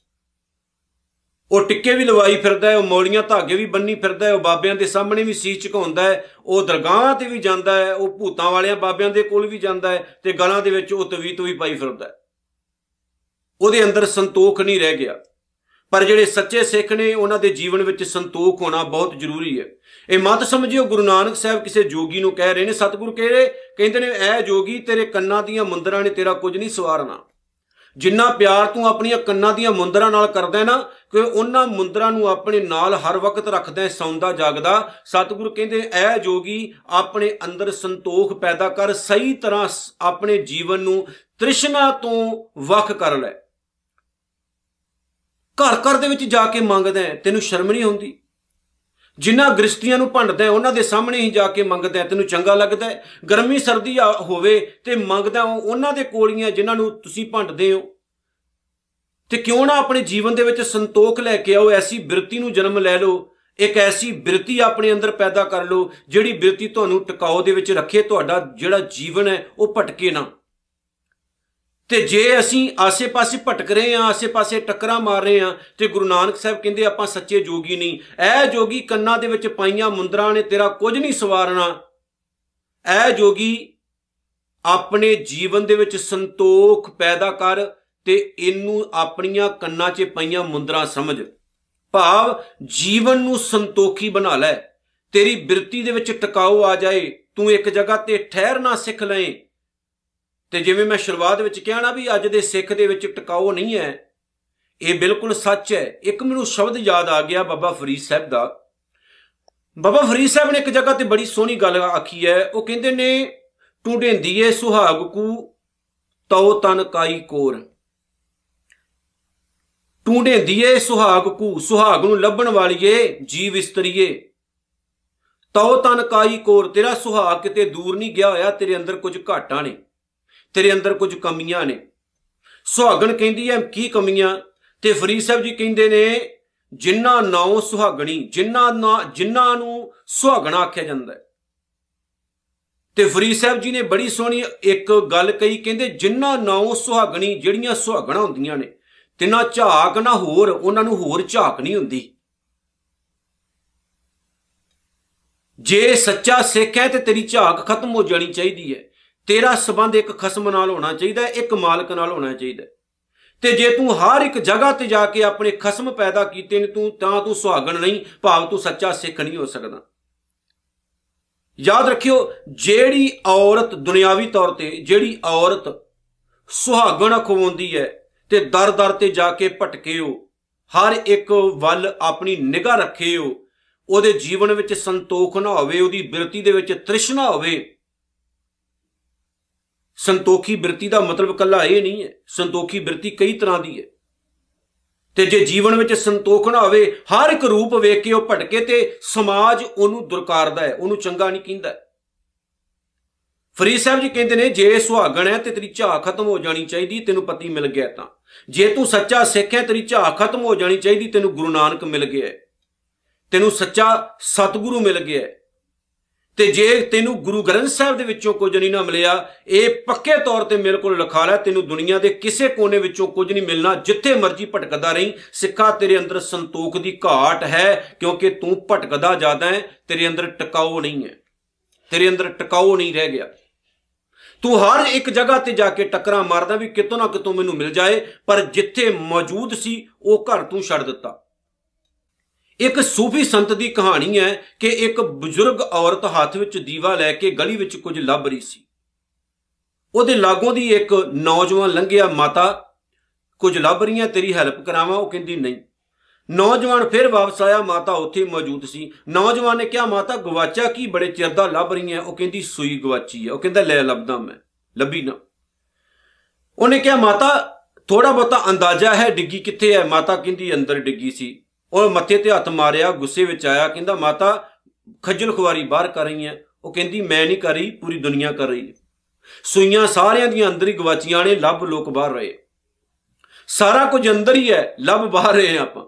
ਉਹ ਟਿੱਕੇ ਵੀ ਲਵਾਈ ਫਿਰਦਾ ਹੈ, ਉਹ ਮੌਲੀਆਂ ਧਾਗੇ ਵੀ ਬੰਨੀ ਫਿਰਦਾ ਹੈ, ਉਹ ਬਾਬਿਆਂ ਦੇ ਸਾਹਮਣੇ ਵੀ ਸੀਸ ਝੁਕਾਉਂਦਾ ਹੈ, ਉਹ ਦਰਗਾਹਾਂ ਤੇ ਵੀ ਜਾਂਦਾ ਹੈ, ਉਹ ਭੂਤਾਂ ਵਾਲਿਆਂ ਬਾਬਿਆਂ ਦੇ ਕੋਲ ਵੀ ਜਾਂਦਾ ਹੈ ਤੇ ਗਲਾਂ ਦੇ ਵਿੱਚ ਉਹ ਤਵੀਤ ਵੀ ਪਾਈ ਫਿਰਦਾ ਹੈ। ਉਹਦੇ ਅੰਦਰ ਸੰਤੋਖ ਨਹੀਂ ਰਹਿ ਗਿਆ। ਪਰ ਜਿਹੜੇ ਸੱਚੇ ਸਿੱਖ ਨੇ, ਉਹਨਾਂ ਦੇ ਜੀਵਨ ਵਿੱਚ ਸੰਤੋਖ ਹੋਣਾ ਬਹੁਤ ਜ਼ਰੂਰੀ ਹੈ। ਇਹ ਮਤ ਸਮਝਿਓ, ਗੁਰੂ ਨਾਨਕ ਸਾਹਿਬ ਕਿਸੇ ਜੋਗੀ ਨੂੰ ਕਹਿ ਰਹੇ ਨੇ, ਸਤਿਗੁਰੂ ਕਹੇ ਕਹਿੰਦੇ ਨੇ, ਐ ਜੋਗੀ, ਤੇਰੇ ਕੰਨਾਂ ਦੀਆਂ ਮੁੰਦਰਾਂ ਨੇ ਤੇਰਾ ਕੁਝ ਨਹੀਂ ਸਵਾਰਨਾ। ਜਿੰਨਾ ਪਿਆਰ ਤੂੰ ਆਪਣੀਆਂ ਕੰਨਾਂ ਦੀਆਂ ਮੁੰਦਰਾਂ ਨਾਲ ਕਰਦਾ ਨਾ, ਕਿ ਉਹਨਾਂ ਮੁੰਦਰਾਂ ਨੂੰ ਆਪਣੇ ਨਾਲ ਹਰ ਵਕਤ ਰੱਖਦਾ ਸੌਂਦਾ, ਜਾਗਦਾ। ਸਤਿਗੁਰੂ ਕਹਿੰਦੇ, ਐ ਜੋਗੀ, ਆਪਣੇ ਅੰਦਰ ਸੰਤੋਖ ਪੈਦਾ ਕਰ, ਸਹੀ ਤਰ੍ਹਾਂ ਆਪਣੇ ਜੀਵਨ ਨੂੰ ਤ੍ਰਿਸ਼ਨਾ ਤੋਂ ਵੱਖ ਕਰ ਲੈ। ਘਰ ਘਰ ਦੇ ਵਿੱਚ ਜਾ ਕੇ ਮੰਗਦਾ ਤੈਨੂੰ ਸ਼ਰਮ ਨਹੀਂ ਹੁੰਦੀ ਜਿਨ੍ਹਾਂ ਗ੍ਰਸਤੀਆਂ ਨੂੰ ਭੰਡਦਾ ਉਹਨਾਂ ਦੇ ਸਾਹਮਣੇ ਹੀ ਜਾ ਕੇ ਮੰਗਦਾ ਤੈਨੂੰ ਚੰਗਾ ਲੱਗਦਾ ਗਰਮੀ, ਸਰਦੀ ਹੋਵੇ ਤੇ ਮੰਗਦਾ ਉਹਨਾਂ ਦੇ ਕੋਲੀਆਂ ਜਿਨ੍ਹਾਂ ਨੂੰ ਤੁਸੀਂ ਭੰਡਦੇ ਹੋ। ਤੇ ਕਿਉਂ ਨਾ ਆਪਣੇ ਜੀਵਨ ਦੇ ਵਿੱਚ ਸੰਤੋਖ ਲੈ ਕੇ ਆਓ, ਐਸੀ ਬਿਰਤੀ ਨੂੰ ਜਨਮ ਲੈ ਲਓ। ਇੱਕ ਐਸੀ ਬਿਰਤੀ ਆਪਣੇ ਅੰਦਰ ਪੈਦਾ ਕਰ ਲਓ, ਜਿਹੜੀ ਬਿਰਤੀ ਤੁਹਾਨੂੰ ਟਿਕਾਓ ਦੇ ਵਿੱਚ ਰੱਖੇ, ਤੁਹਾਡਾ ਜਿਹੜਾ ਜੀਵਨ ਹੈ, ਉਹ ਭਟਕੇ ਨਾ। ਤੇ ਜੇ ਅਸੀਂ ਆਸੇ-ਪਾਸੇ ਭਟਕ ਰਹੇ ਹਾਂ, ਆਸੇ-ਪਾਸੇ ਟੱਕਰਾਂ ਮਾਰ ਰਹੇ ਹਾਂ, ਤੇ ਗੁਰੂ ਨਾਨਕ ਸਾਹਿਬ ਕਹਿੰਦੇ ਆਪਾਂ ਸੱਚੇ ਜੋਗੀ ਨਹੀਂ। ਐ ਜੋਗੀ ਕੰਨਾਂ ਦੇ ਵਿੱਚ ਪਾਈਆਂ ਮੁੰਦਰਾਂ ਨੇ ਤੇਰਾ ਕੁਝ ਨਹੀਂ ਸਵਾਰਨਾ। ਐ ਜੋਗੀ ਆਪਣੇ ਜੀਵਨ ਦੇ ਵਿੱਚ ਸੰਤੋਖ ਪੈਦਾ ਕਰ ਤੇ ਇਹਨੂੰ ਆਪਣੀਆਂ ਕੰਨਾਂ 'ਚ ਪਈਆਂ ਮੁੰਦਰਾਂ ਸਮਝ। ਭਾਵ ਜੀਵਨ ਨੂੰ ਸੰਤੋਖੀ ਬਣਾ ਲੈ। ਤੇਰੀ ਬਿਰਤੀ ਦੇ ਵਿੱਚ ਟਿਕਾਓ ਆ ਜਾਏ। ਤੂੰ ਇੱਕ ਜਗ੍ਹਾ ਤੇ ਠਹਿਰਨਾ ਸਿੱਖ ਲਏ। ਤੇ ਜਿਵੇਂ ਮੈਂ ਸ਼ੁਰੂਆਤ ਵਿੱਚ ਕਿਹਾ ਨਾ ਵੀ ਅੱਜ ਦੇ ਸਿੱਖ ਦੇ ਵਿੱਚ ਟਿਕਾਓ ਨਹੀਂ ਹੈ, ਇਹ ਬਿਲਕੁਲ ਸੱਚ ਹੈ। ਇੱਕ ਮੈਨੂੰ ਸ਼ਬਦ ਯਾਦ ਆ ਗਿਆ ਬਾਬਾ ਫਰੀਦ ਸਾਹਿਬ ਦਾ। ਬਾਬਾ ਫਰੀਦ ਸਾਹਿਬ ਨੇ ਇੱਕ ਜਗ੍ਹਾ ਤੇ ਬੜੀ ਸੋਹਣੀ ਗੱਲ ਆਖੀ ਹੈ। ਉਹ ਕਹਿੰਦੇ ਨੇ ਟੁੰਡੇਂਦੀਏ ਸੁਹਾਗ ਕੂ, ਤਉ ਤਨ ਕਾਈ ਕੋਰ। ਟੁੰਡੇਂਦੀਏ ਸੁਹਾਗ ਕੂ, ਸੁਹਾਗ ਨੂੰ ਲੱਭਣ ਵਾਲੀਏ, ਜੀਵ ਇਸਤਰੀਏ। ਤਉ ਤਨ ਕਾਈ ਕੋਰ, ਤੇਰਾ ਸੁਹਾਗ ਕਿਤੇ ਦੂਰ ਨਹੀਂ ਗਿਆ ਹੋਇਆ, ਤੇਰੇ ਅੰਦਰ ਕੁਝ ਘਾਟਾਂ ਨੇ। ਤੇਰੇ ਅੰਦਰ ਕੁਝ ਕਮੀਆਂ ਨੇ। ਸੁਹਾਗਣ ਕਹਿੰਦੀ ਐ, ਕੀ ਕਮੀਆਂ? ਤੇ ਫਰੀਦ ਸਾਹਿਬ ਜੀ ਕਹਿੰਦੇ ਨੇ, ਜਿਨ੍ਹਾਂ ਨਾਉ ਸੁਹਾਗਣੀ, ਜਿਨ੍ਹਾਂ ਨਾ, ਜਿਨ੍ਹਾਂ ਨੂੰ ਸੁਹਾਗਣਾ ਆਖਿਆ ਜਾਂਦਾ ਹੈ ਤੇ ਫਰੀਦ ਸਾਹਿਬ ਜੀ ਨੇ ਬੜੀ ਸੋਹਣੀ ਇੱਕ ਗੱਲ ਕਹੀ, ਕਹਿੰਦੇ ਜਿਨ੍ਹਾਂ ਨਾਉ ਸੁਹਾਗਣੀ, ਜਿਹੜੀਆਂ ਸੁਹਾਗਣਾ ਹੁੰਦੀਆਂ ਨੇ ਤੇ ਨਾ ਝਾਕ ਨਾ ਹੋਰ, ਉਹਨਾਂ ਨੂੰ ਹੋਰ ਝਾਕ ਨਹੀਂ ਹੁੰਦੀ। ਜੇ ਸੱਚਾ ਸਿੱਖ ਹੈ ਤੇ ਤੇਰੀ ਝਾਕ ਖਤਮ ਹੋ ਜਾਣੀ ਚਾਹੀਦੀ ਹੈ ਤੇਰਾ ਸਬੰਧ ਇੱਕ ਖਸਮ ਨਾਲ ਹੋਣਾ ਚਾਹੀਦਾ ਹੈ, ਇੱਕ ਮਾਲਕ ਨਾਲ ਹੋਣਾ ਚਾਹੀਦਾ ਹੈ। ਤੇ ਜੇ ਤੂੰ ਹਰ ਇੱਕ ਜਗ੍ਹਾ ਤੇ ਜਾ ਕੇ ਆਪਣੇ ਖਸਮ ਪੈਦਾ ਕੀਤੇ ਨੇ ਤੂੰ, ਤਾਂ ਤੂੰ ਸੁਹਾਗਣ ਨਹੀਂ, ਭਾਵ ਤੂੰ ਸੱਚਾ ਸਿੱਖ ਨਹੀਂ ਹੋ ਸਕਦਾ। ਯਾਦ ਰੱਖਿਓ, ਜਿਹੜੀ ਔਰਤ ਦੁਨਿਆਵੀ ਤੌਰ ਤੇ, ਜਿਹੜੀ ਔਰਤ ਸੁਹਾਗਣ ਖਵਾਉਂਦੀ ਹੈ ਤੇ ਦਰ-ਦਰ ਤੇ ਜਾ ਕੇ ਭਟਕੇ ਹੋ, ਹਰ ਇੱਕ ਵੱਲ ਆਪਣੀ ਨਿਗਾਹ ਰੱਖੇ ਹੋ, ਉਹਦੇ ਜੀਵਨ ਵਿੱਚ ਸੰਤੋਖ ਨਾ ਹੋਵੇ, ਉਹਦੀ ਬਿਰਤੀ ਦੇ ਵਿੱਚ ਤ੍ਰਿਸ਼ਨਾ ਹੋਵੇ ਸੰਤੋਖੀ ਬਿਰਤੀ ਦਾ ਮਤਲਬ ਕੱਲਾ ਇਹ ਨਹੀਂ ਹੈ। ਸੰਤੋਖੀ ਬਿਰਤੀ ਕਈ ਤਰ੍ਹਾਂ ਦੀ ਹੈ। ਤੇ ਜੇ ਜੀਵਨ ਵਿੱਚ ਸੰਤੋਖ ਨਾ ਹੋਵੇ, ਹਰ ਇੱਕ ਰੂਪ ਵੇਖ ਕੇ ਉਹ ਭਟਕੇ ਤੇ ਸਮਾਜ ਉਹਨੂੰ ਦੁਰਕਾਰਦਾ ਹੈ, ਉਹਨੂੰ ਚੰਗਾ ਨਹੀਂ ਕਹਿੰਦਾ। ਫਰੀਦ ਸਾਹਿਬ ਜੀ ਕਹਿੰਦੇ ਨੇ, ਜੇ ਸੁਹਾਗਣ ਹੈ ਤੇ ਤੇਰੀ ਝਾਹ ਖਤਮ ਹੋ ਜਾਣੀ ਚਾਹੀਦੀ, ਤੈਨੂੰ ਪਤੀ ਮਿਲ ਗਿਆ ਤਾਂ। ਜੇ ਤੂੰ ਸੱਚਾ ਸਿੱਖ ਹੈ, ਤੇਰੀ ਝਾਹ ਖਤਮ ਹੋ ਜਾਣੀ ਚਾਹੀਦੀ, ਤੈਨੂੰ ਗੁਰੂ ਨਾਨਕ ਮਿਲ ਗਿਆ ਤੈਨੂੰ ਸੱਚਾ ਸਤਿਗੁਰੂ ਮਿਲ ਗਿਆ ਤੇ ਜੇ ਤੈਨੂੰ ਗੁਰੂ ਗ੍ਰੰਥ ਸਾਹਿਬ ਦੇ ਵਿੱਚੋਂ ਕੁਝ ਨਹੀਂ ਨਾ ਮਿਲਿਆ, ਇਹ ਪੱਕੇ ਤੌਰ ਤੇ ਮੇਰੇ ਕੋਲ ਲਿਖਾ ਲੈ, ਤੈਨੂੰ ਦੁਨੀਆ ਦੇ ਕਿਸੇ ਕੋਨੇ ਵਿੱਚੋਂ ਕੁਝ ਨਹੀਂ ਮਿਲਣਾ, ਜਿੱਥੇ ਮਰਜ਼ੀ ਭਟਕਦਾ ਰਹੀਂ। ਸਿੱਖਾ, ਤੇਰੇ ਅੰਦਰ ਸੰਤੋਖ ਦੀ ਘਾਟ ਹੈ, ਕਿਉਂਕਿ ਤੂੰ ਭਟਕਦਾ ਜ਼ਿਆਦਾ ਹੈ, ਤੇਰੇ ਅੰਦਰ ਟਿਕਾਓ ਨਹੀਂ ਹੈ। ਤੇਰੇ ਅੰਦਰ ਟਿਕਾਓ ਨਹੀਂ ਰਹਿ ਗਿਆ। ਤੂੰ ਹਰ ਇੱਕ ਜਗ੍ਹਾ ਤੇ ਜਾ ਕੇ ਟੱਕਰਾਂ ਮਾਰਦਾ ਵੀ ਕਿਤੋਂ ਨਾ ਕਿਤੋਂ ਮੈਨੂੰ ਮਿਲ ਜਾਏ, ਪਰ ਜਿੱਥੇ ਮੌਜੂਦ ਸੀ, ਉਹ ਘਰ ਤੂੰ ਛੱਡ ਦਿੱਤਾ। ਇੱਕ ਸੂਫੀ ਸੰਤ ਦੀ ਕਹਾਣੀ ਹੈ ਕਿ ਇੱਕ ਬਜ਼ੁਰਗ ਔਰਤ ਹੱਥ ਵਿੱਚ ਦੀਵਾ ਲੈ ਕੇ ਗਲੀ ਵਿੱਚ ਕੁਝ ਲੱਭ ਰਹੀ ਸੀ। ਉਹਦੇ ਲਾਗੋਂ ਦੀ ਇੱਕ ਨੌਜਵਾਨ ਲੰਘਿਆ, ਮਾਤਾ, ਕੁਝ ਲੱਭ ਰਹੀਆਂ, ਤੇਰੀ ਹੈਲਪ ਕਰਾਵਾਂ? ਉਹ ਕਹਿੰਦੀ, ਨਹੀਂ। ਨੌਜਵਾਨ ਫਿਰ ਵਾਪਸ ਆਇਆ, ਮਾਤਾ, ਉੱਥੇ ਮੌਜੂਦ ਸੀ। ਨੌਜਵਾਨ ਨੇ ਕਿਹਾ, ਮਾਤਾ ਗਵਾਚਾ ਕੀ? ਬੜੇ ਚਿਰ ਦਾ ਲੱਭ ਰਹੀਆਂ ਉਹ ਕਹਿੰਦੀ, ਸੂਈ ਗਵਾਚੀ ਹੈ ਉਹ ਕਹਿੰਦਾ, ਲੈ, ਲੱਭਦਾ ਮੈਂ, ਲੱਭੀ ਨਾ। ਉਹਨੇ ਕਿਹਾ, ਮਾਤਾ ਥੋੜਾ ਬਹੁਤਾ ਅੰਦਾਜ਼ਾ ਹੈ, ਡਿੱਗੀ ਕਿੱਥੇ ਹੈ? ਮਾਤਾ ਕਹਿੰਦੀ, ਅੰਦਰ ਡਿੱਗੀ ਸੀ। ਉਹ ਮੱਥੇ ਤੇ ਹੱਥ ਮਾਰਿਆ, ਗੁੱਸੇ ਵਿੱਚ ਆਇਆ, ਕਹਿੰਦਾ, ਮਾਤਾ, ਖੱਜਲ ਖੁਆਰੀ ਬਾਹਰ ਕਰ ਰਹੀ ਹੈ। ਉਹ ਕਹਿੰਦੀ, ਮੈਂ ਨਹੀਂ ਕਰ ਰਹੀ, ਪੂਰੀ ਦੁਨੀਆ ਕਰ ਰਹੀ ਹੈ। ਸੂਈਆਂ ਸਾਰਿਆਂ ਦੀਆਂ ਅੰਦਰ ਹੀ ਗਵਾਚੀਆਂ ਨੇ, ਲੱਭ ਲੋਕ ਬਾਹਰ ਰਹੇ। ਸਾਰਾ ਕੁਝ ਅੰਦਰ ਹੀ ਹੈ, ਲੱਭ ਬਾਹਰ ਰਹੇ ਆਪਾਂ।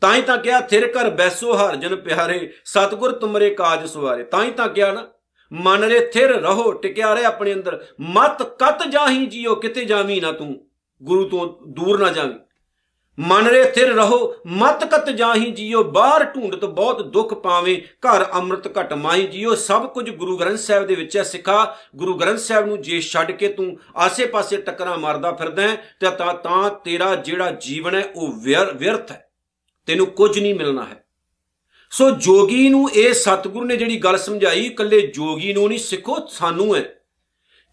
ਤਾਂ ਹੀ ਤਾਂ ਕਿਹਾ ਥਿਰ ਕਰ ਬੈਸੋ ਹਰ ਜਨ ਪਿਆਰੇ, ਸਤਗੁਰ ਤੁਮਰੇ ਕਾਜ ਸਵਾਰੇ। ਤਾਂ ਹੀ ਤਾਂ ਕਿਹਾ ਨਾ, ਮਨ ਰੇ ਥਿਰ ਰਹੋ, ਟਿਕਿਆ ਰਹੇ ਆਪਣੇ ਅੰਦਰ। ਮਤ ਕਤ ਜਾਹੀ ਜੀਓ, ਕਿਤੇ ਜਾਵੀ ਨਾ ਤੂੰ। ਗੁਰੂ ਤੋਂ ਦੂਰ ਨਾ ਜਾਵੀਂ। ਮਨ ਰੇ ਥਿਰ ਰਹੋ, ਮਤ ਕਤ ਜਾਹੀ ਜੀਓ, ਬਾਹਰ ਢੂੰਡਤ ਬਹੁਤ ਦੁੱਖ ਪਾਵੇਂ, ਘਰ ਅੰਮ੍ਰਿਤ ਘਟ ਮਾਹੀ ਜੀਓ, ਸਭ ਕੁਝ ਗੁਰੂ ਗ੍ਰੰਥ ਸਾਹਿਬ ਦੇ ਵਿੱਚ ਹੈ ਸਿੱਖਾ। ਗੁਰੂ ਗ੍ਰੰਥ ਸਾਹਿਬ ਨੂੰ ਜੇ ਛੱਡ ਕੇ ਤੂੰ ਆਸੇ-ਪਾਸੇ ਟੱਕਰਾਂ ਮਾਰਦਾ ਫਿਰਦਾ ਤੇ ਤਾਂ ਤਾਂ ਤੇਰਾ ਜਿਹੜਾ ਜੀਵਨ ਹੈ, ਉਹ ਵਿਅਰਥ ਹੈ। ਤੈਨੂੰ ਕੁਝ ਨਹੀਂ ਮਿਲਣਾ ਹੈ। ਸੋ ਜੋਗੀ ਨੂੰ ਇਹ ਸਤਿਗੁਰੂ ਨੇ ਜਿਹੜੀ ਗੱਲ ਸਮਝਾਈ, ਇਕੱਲੇ ਜੋਗੀ ਨੂੰ ਨਹੀਂ, ਸਿੱਖੋ, ਸਾਨੂੰ ਹੈ।